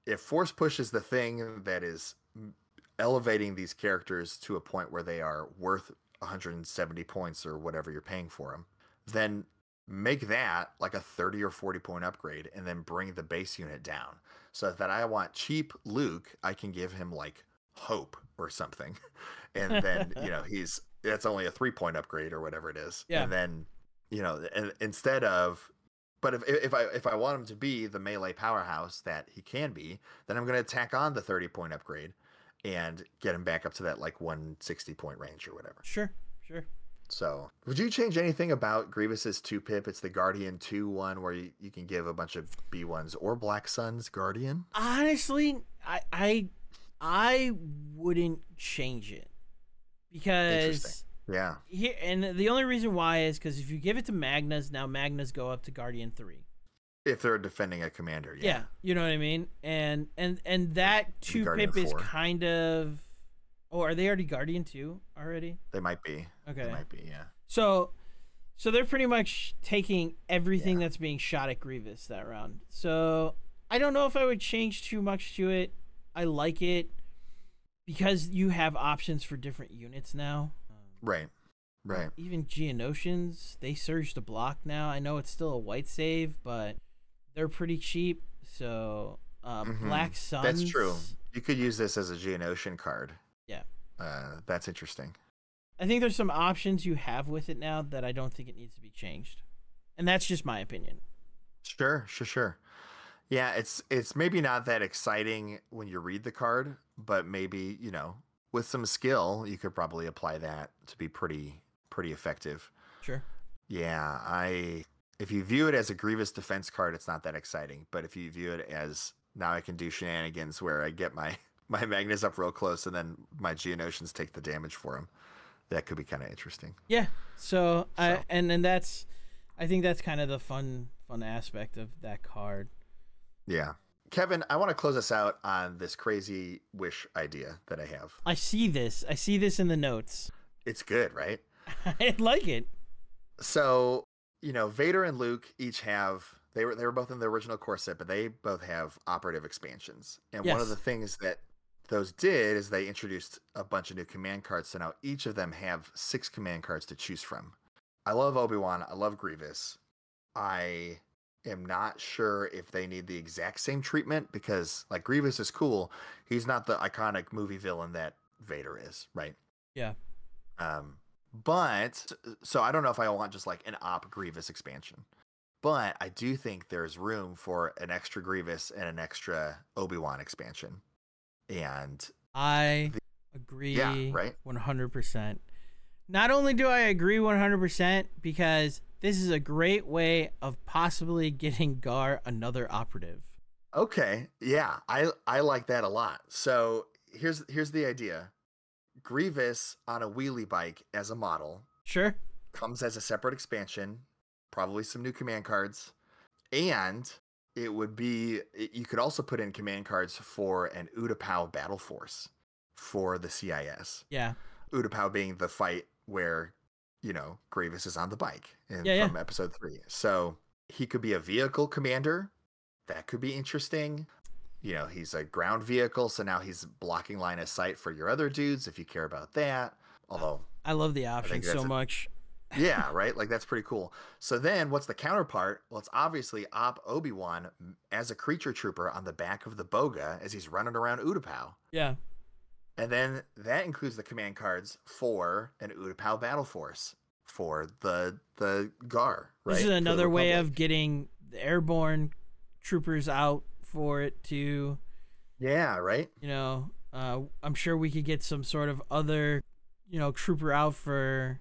if force push is the thing that is elevating these characters to a point where they are worth 170 points or whatever you're paying for them, then make that like a 30 or 40 point upgrade and then bring the base unit down so that I want cheap Luke, I can give him like hope or something. And then, you know, he's that's only a three point upgrade or whatever it is. Yeah. And then, you know, and instead of but if if I if I want him to be the melee powerhouse that he can be, then I'm going to tack on the 30 point upgrade and get him back up to that like 160 point range or whatever. Sure, sure. So, would you change anything about Grievous's 2 pip? It's the Guardian 2 one where you, you can give a bunch of B1s or Black Sun's Guardian. Honestly, I I I wouldn't change it because Yeah. here and the only reason why is because if you give it to Magnas, now Magnas go up to Guardian three. If they're defending a commander. Yeah. Yeah. you know what I mean. And and and that two Guardian pip is kind of. Oh, are they already Guardian two already? They might be. Okay. They might be, yeah. So, so they're pretty much taking everything Yeah. that's being shot at Grievous that round. So I don't know if I would change too much to it. I like it because you have options for different units now. Um, Right. Right. Even Geonosians, they surge the block now. I know it's still a white save, but they're pretty cheap. So uh, Mhm. Black Suns. That's true. You could use this as a Geonosian card. Yeah. Uh, that's interesting. I think there's some options you have with it now that I don't think it needs to be changed, and that's just my opinion. Sure, sure, sure. Yeah, it's it's maybe not that exciting when you read the card, but maybe, you know, with some skill, you could probably apply that to be pretty pretty effective. Sure. Yeah, I if you view it as a Grievous defense card, it's not that exciting. But if you view it as now I can do shenanigans where I get my my Magnas up real close and then my Geonosians take the damage for him, that could be kind of interesting. Yeah. So, I and and that's, I think that's kind of the fun fun aspect of that card. Yeah. Kevin, I want to close us out on this crazy wish idea that I have. I see this. I see this in the notes. It's good, right? I like it. So, you know, Vader and Luke each have they were they were both in the original core set, but they both have operative expansions. And one of the things that those did is they introduced a bunch of new command cards. So now each of them have six command cards to choose from. I love Obi-Wan, I love Grievous. I am not sure if they need the exact same treatment because like Grievous is cool. He's not the iconic movie villain that Vader is, right? Yeah. Um, but so I don't know if I want just like an op Grievous expansion, but I do think there's room for an extra Grievous and an extra Obi Wan expansion. And I agree. Yeah, right? One hundred percent. Not only do I agree one hundred percent because this is a great way of possibly getting Gar another operative. okay, yeah, I I like that a lot. So here's here's the idea: Grievous on a wheelie bike as a model Sure. comes as a separate expansion, probably some new command cards, and it would be it- you could also put in command cards for an Utapau battle force for the CIS. Yeah. Utapau being the fight where you know Grievous is on the bike in, Yeah, yeah. from episode three. So he could be a vehicle commander. That could be interesting. You know, he's a ground vehicle, so now he's blocking line of sight for your other dudes if you care about that. Although I love the option so much. Yeah, right? Like that's pretty cool. So then what's the counterpart? Well, it's obviously Op Obi-Wan as a creature trooper on the back of the Boga as he's running around Utapau. Yeah. And then that includes the command cards for an Utapau battle force for the the Gar, right? This is another way of getting the airborne troopers out for it to, Yeah, right? you know, uh, I'm sure we could get some sort of other, you know, trooper out for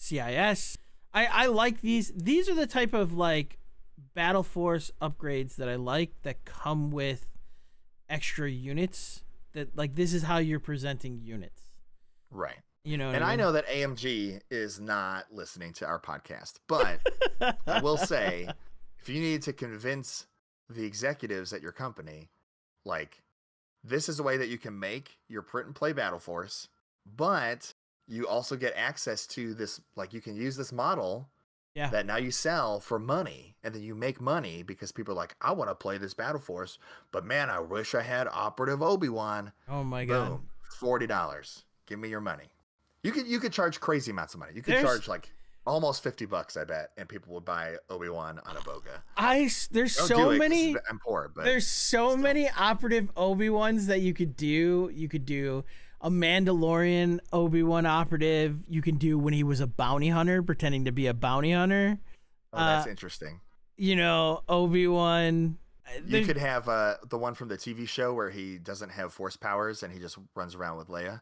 CIS. I, I like these. These are the type of like battle force upgrades that I like that come with extra units. That like this is how you're presenting units. Right. You know, And I mean? know that AMG is not listening to our podcast, but I will say if you need to convince the executives at your company, like this is a way that you can make your print and play battle force, but you also get access to this like you can use this model Yeah. that now you sell for money and then you make money because people are like I want to play this battle force, but man, I wish I had operative Obi-Wan. oh my god. Boom. $40. Give me your money. You could you could charge crazy amounts of money. You could There's- charge like almost 50 bucks, I bet, and people would buy Obi-Wan on a boga. I there's Don't so do it 'cause many I'm poor, but there's so still. many operative Obi Wans that you could do. You could do a Mandalorian Obi Wan operative. You can do when he was a bounty hunter, pretending to be a bounty hunter. oh, that's uh, interesting. You know, Obi Wan. You could have uh, the one from the TV show where he doesn't have force powers and he just runs around with Leia.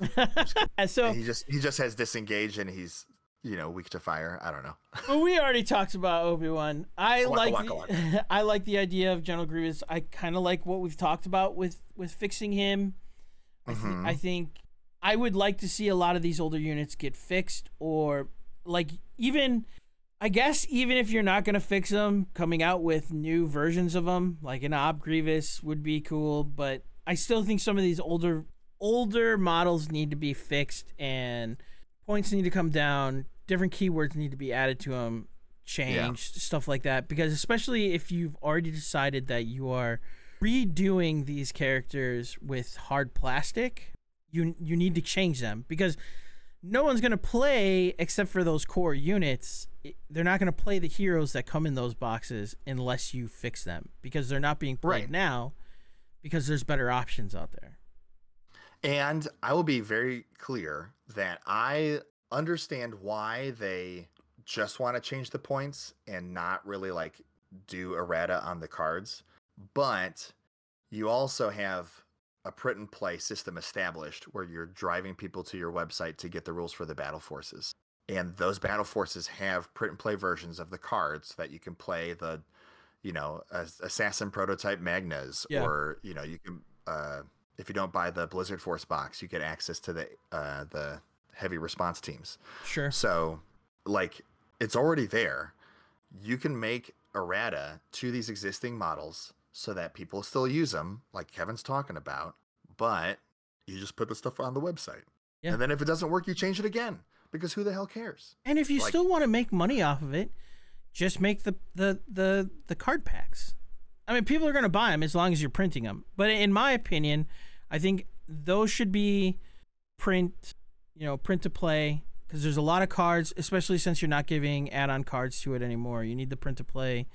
so And he just he just has disengaged and he's you know weak to fire. I don't know. Well, we already talked about Obi Wan. I like the, I like the idea of General Grievous. I kind of like what we've talked about with with fixing him. I, Mhm. I think I would like to see a lot of these older units get fixed, or like even I guess even if you're not gonna fix them, coming out with new versions of them, like an Ob Grievous, would be cool. But I still think some of these older older models need to be fixed and points need to come down different keywords need to be added to them changed stuff like that because especially if you've already decided that you are redoing these characters with hard plastic you you need to change them because no one's going to play except for those core units they're not going to play the heroes that come in those boxes unless you fix them because they're not being played Right. now because there's better options out there And I will be very clear that I understand why they just want to change the points and not really like do errata on the cards. But you also have a print and play system established where you're driving people to your website to get the rules for the battle forces. And those battle forces have print and play versions of the cards that you can play the, you know, assassin prototype magnas, Yeah. or you know, you can uh, if you don't buy the Blizzard Force box, you get access to the uh, the heavy response teams. sure So, like, it's already there. You can make errata to these existing models so that people still use them, like Kevin's talking about. But you just put the stuff on the website, Yeah. and then if it doesn't work, you change it again because who the hell cares? And if you Like- still want to make money off of it, just make the the the the card packs. I mean, people are going to buy them as long as you're printing them. But in my opinion, I think those should be print, you know, print to play because there's a lot of cards, especially since you're not giving add-on cards to it anymore. You need the print to play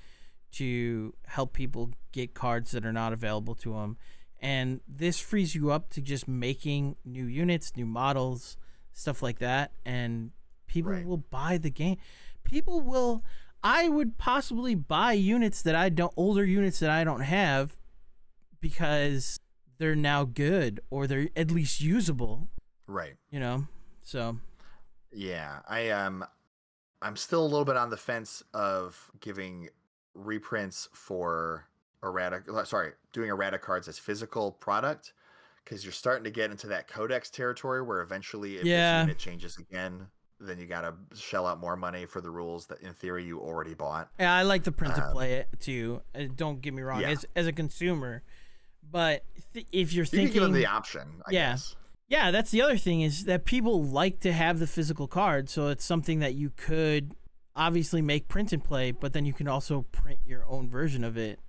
to help people get cards that are not available to them. And this frees you up to just making new units, new models, stuff like that, and people Right. will buy the game. People will. I would possibly buy units that I don't, older units that I don't have, because they're now good or they're at least usable. Right. You know, so Yeah, I um I'm still a little bit on the fence of giving reprints for errata uh, sorry, doing erratic cards as physical product because you're starting to get into that codex territory where eventually if Yeah. unit changes again, then you got to shell out more money for the rules that in theory you already bought. yeah, I like the print to Um, play it too. Uh, Don't get me wrong, Yeah. as as a consumer, but th- if you're You can give them thinking, the option, I Yeah. guess. Yeah, that's the other thing is that people like to have the physical card, so it's something that you could obviously make print and play, but then you can also print your own version of it.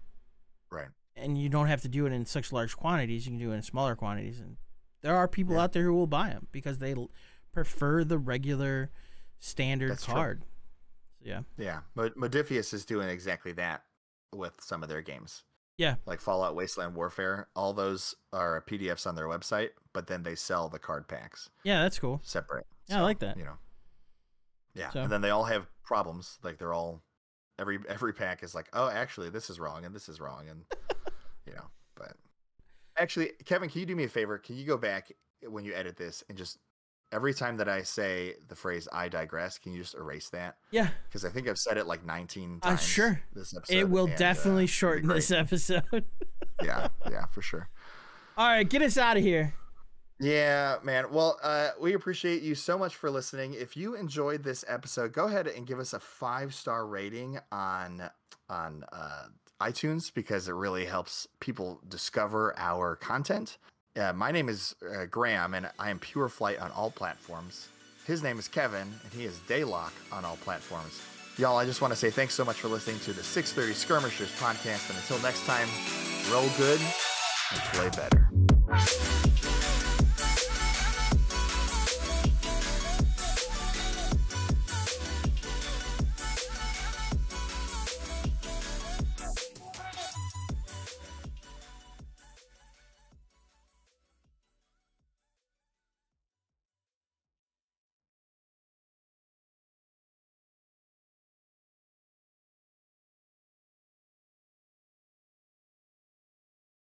Right. And you don't have to do it in such large quantities. You can do it in smaller quantities, and there are people yeah. out there who will buy them because they prefer the regular standard That's card. So, yeah. Yeah. Modiphius is doing exactly that with some of their games. Yeah. Like Fallout Wasteland Warfare, all those are PDFs on their website, but then they sell the card packs. Yeah, that's cool. Separate. Yeah, so, I like that. You know. Yeah. So. And then they all have problems. Like they're all every every pack is like, "Oh, actually this is wrong and this is wrong." And you know, but actually, Kevin, can you do me a favor? Can you go back when you edit this and just every time that I say the phrase "I digress," can you just erase that? Yeah, because I think I've said it like 19 times. Uh, sure. This episode, it will and, definitely uh, shorten this episode. yeah, yeah, for sure. All right, get us out of here. Yeah, man. Well, uh, we appreciate you so much for listening. If you enjoyed this episode, go ahead and give us a five star rating on on uh, iTunes because it really helps people discover our content. Uh, my name is uh, Graham, and I am Pure Flight on all platforms. His name is Kevin, and he is Daylock on all platforms. Y'all, I just want to say thanks so much for listening to the 630 Skirmishers podcast. And until next time, roll good and play better.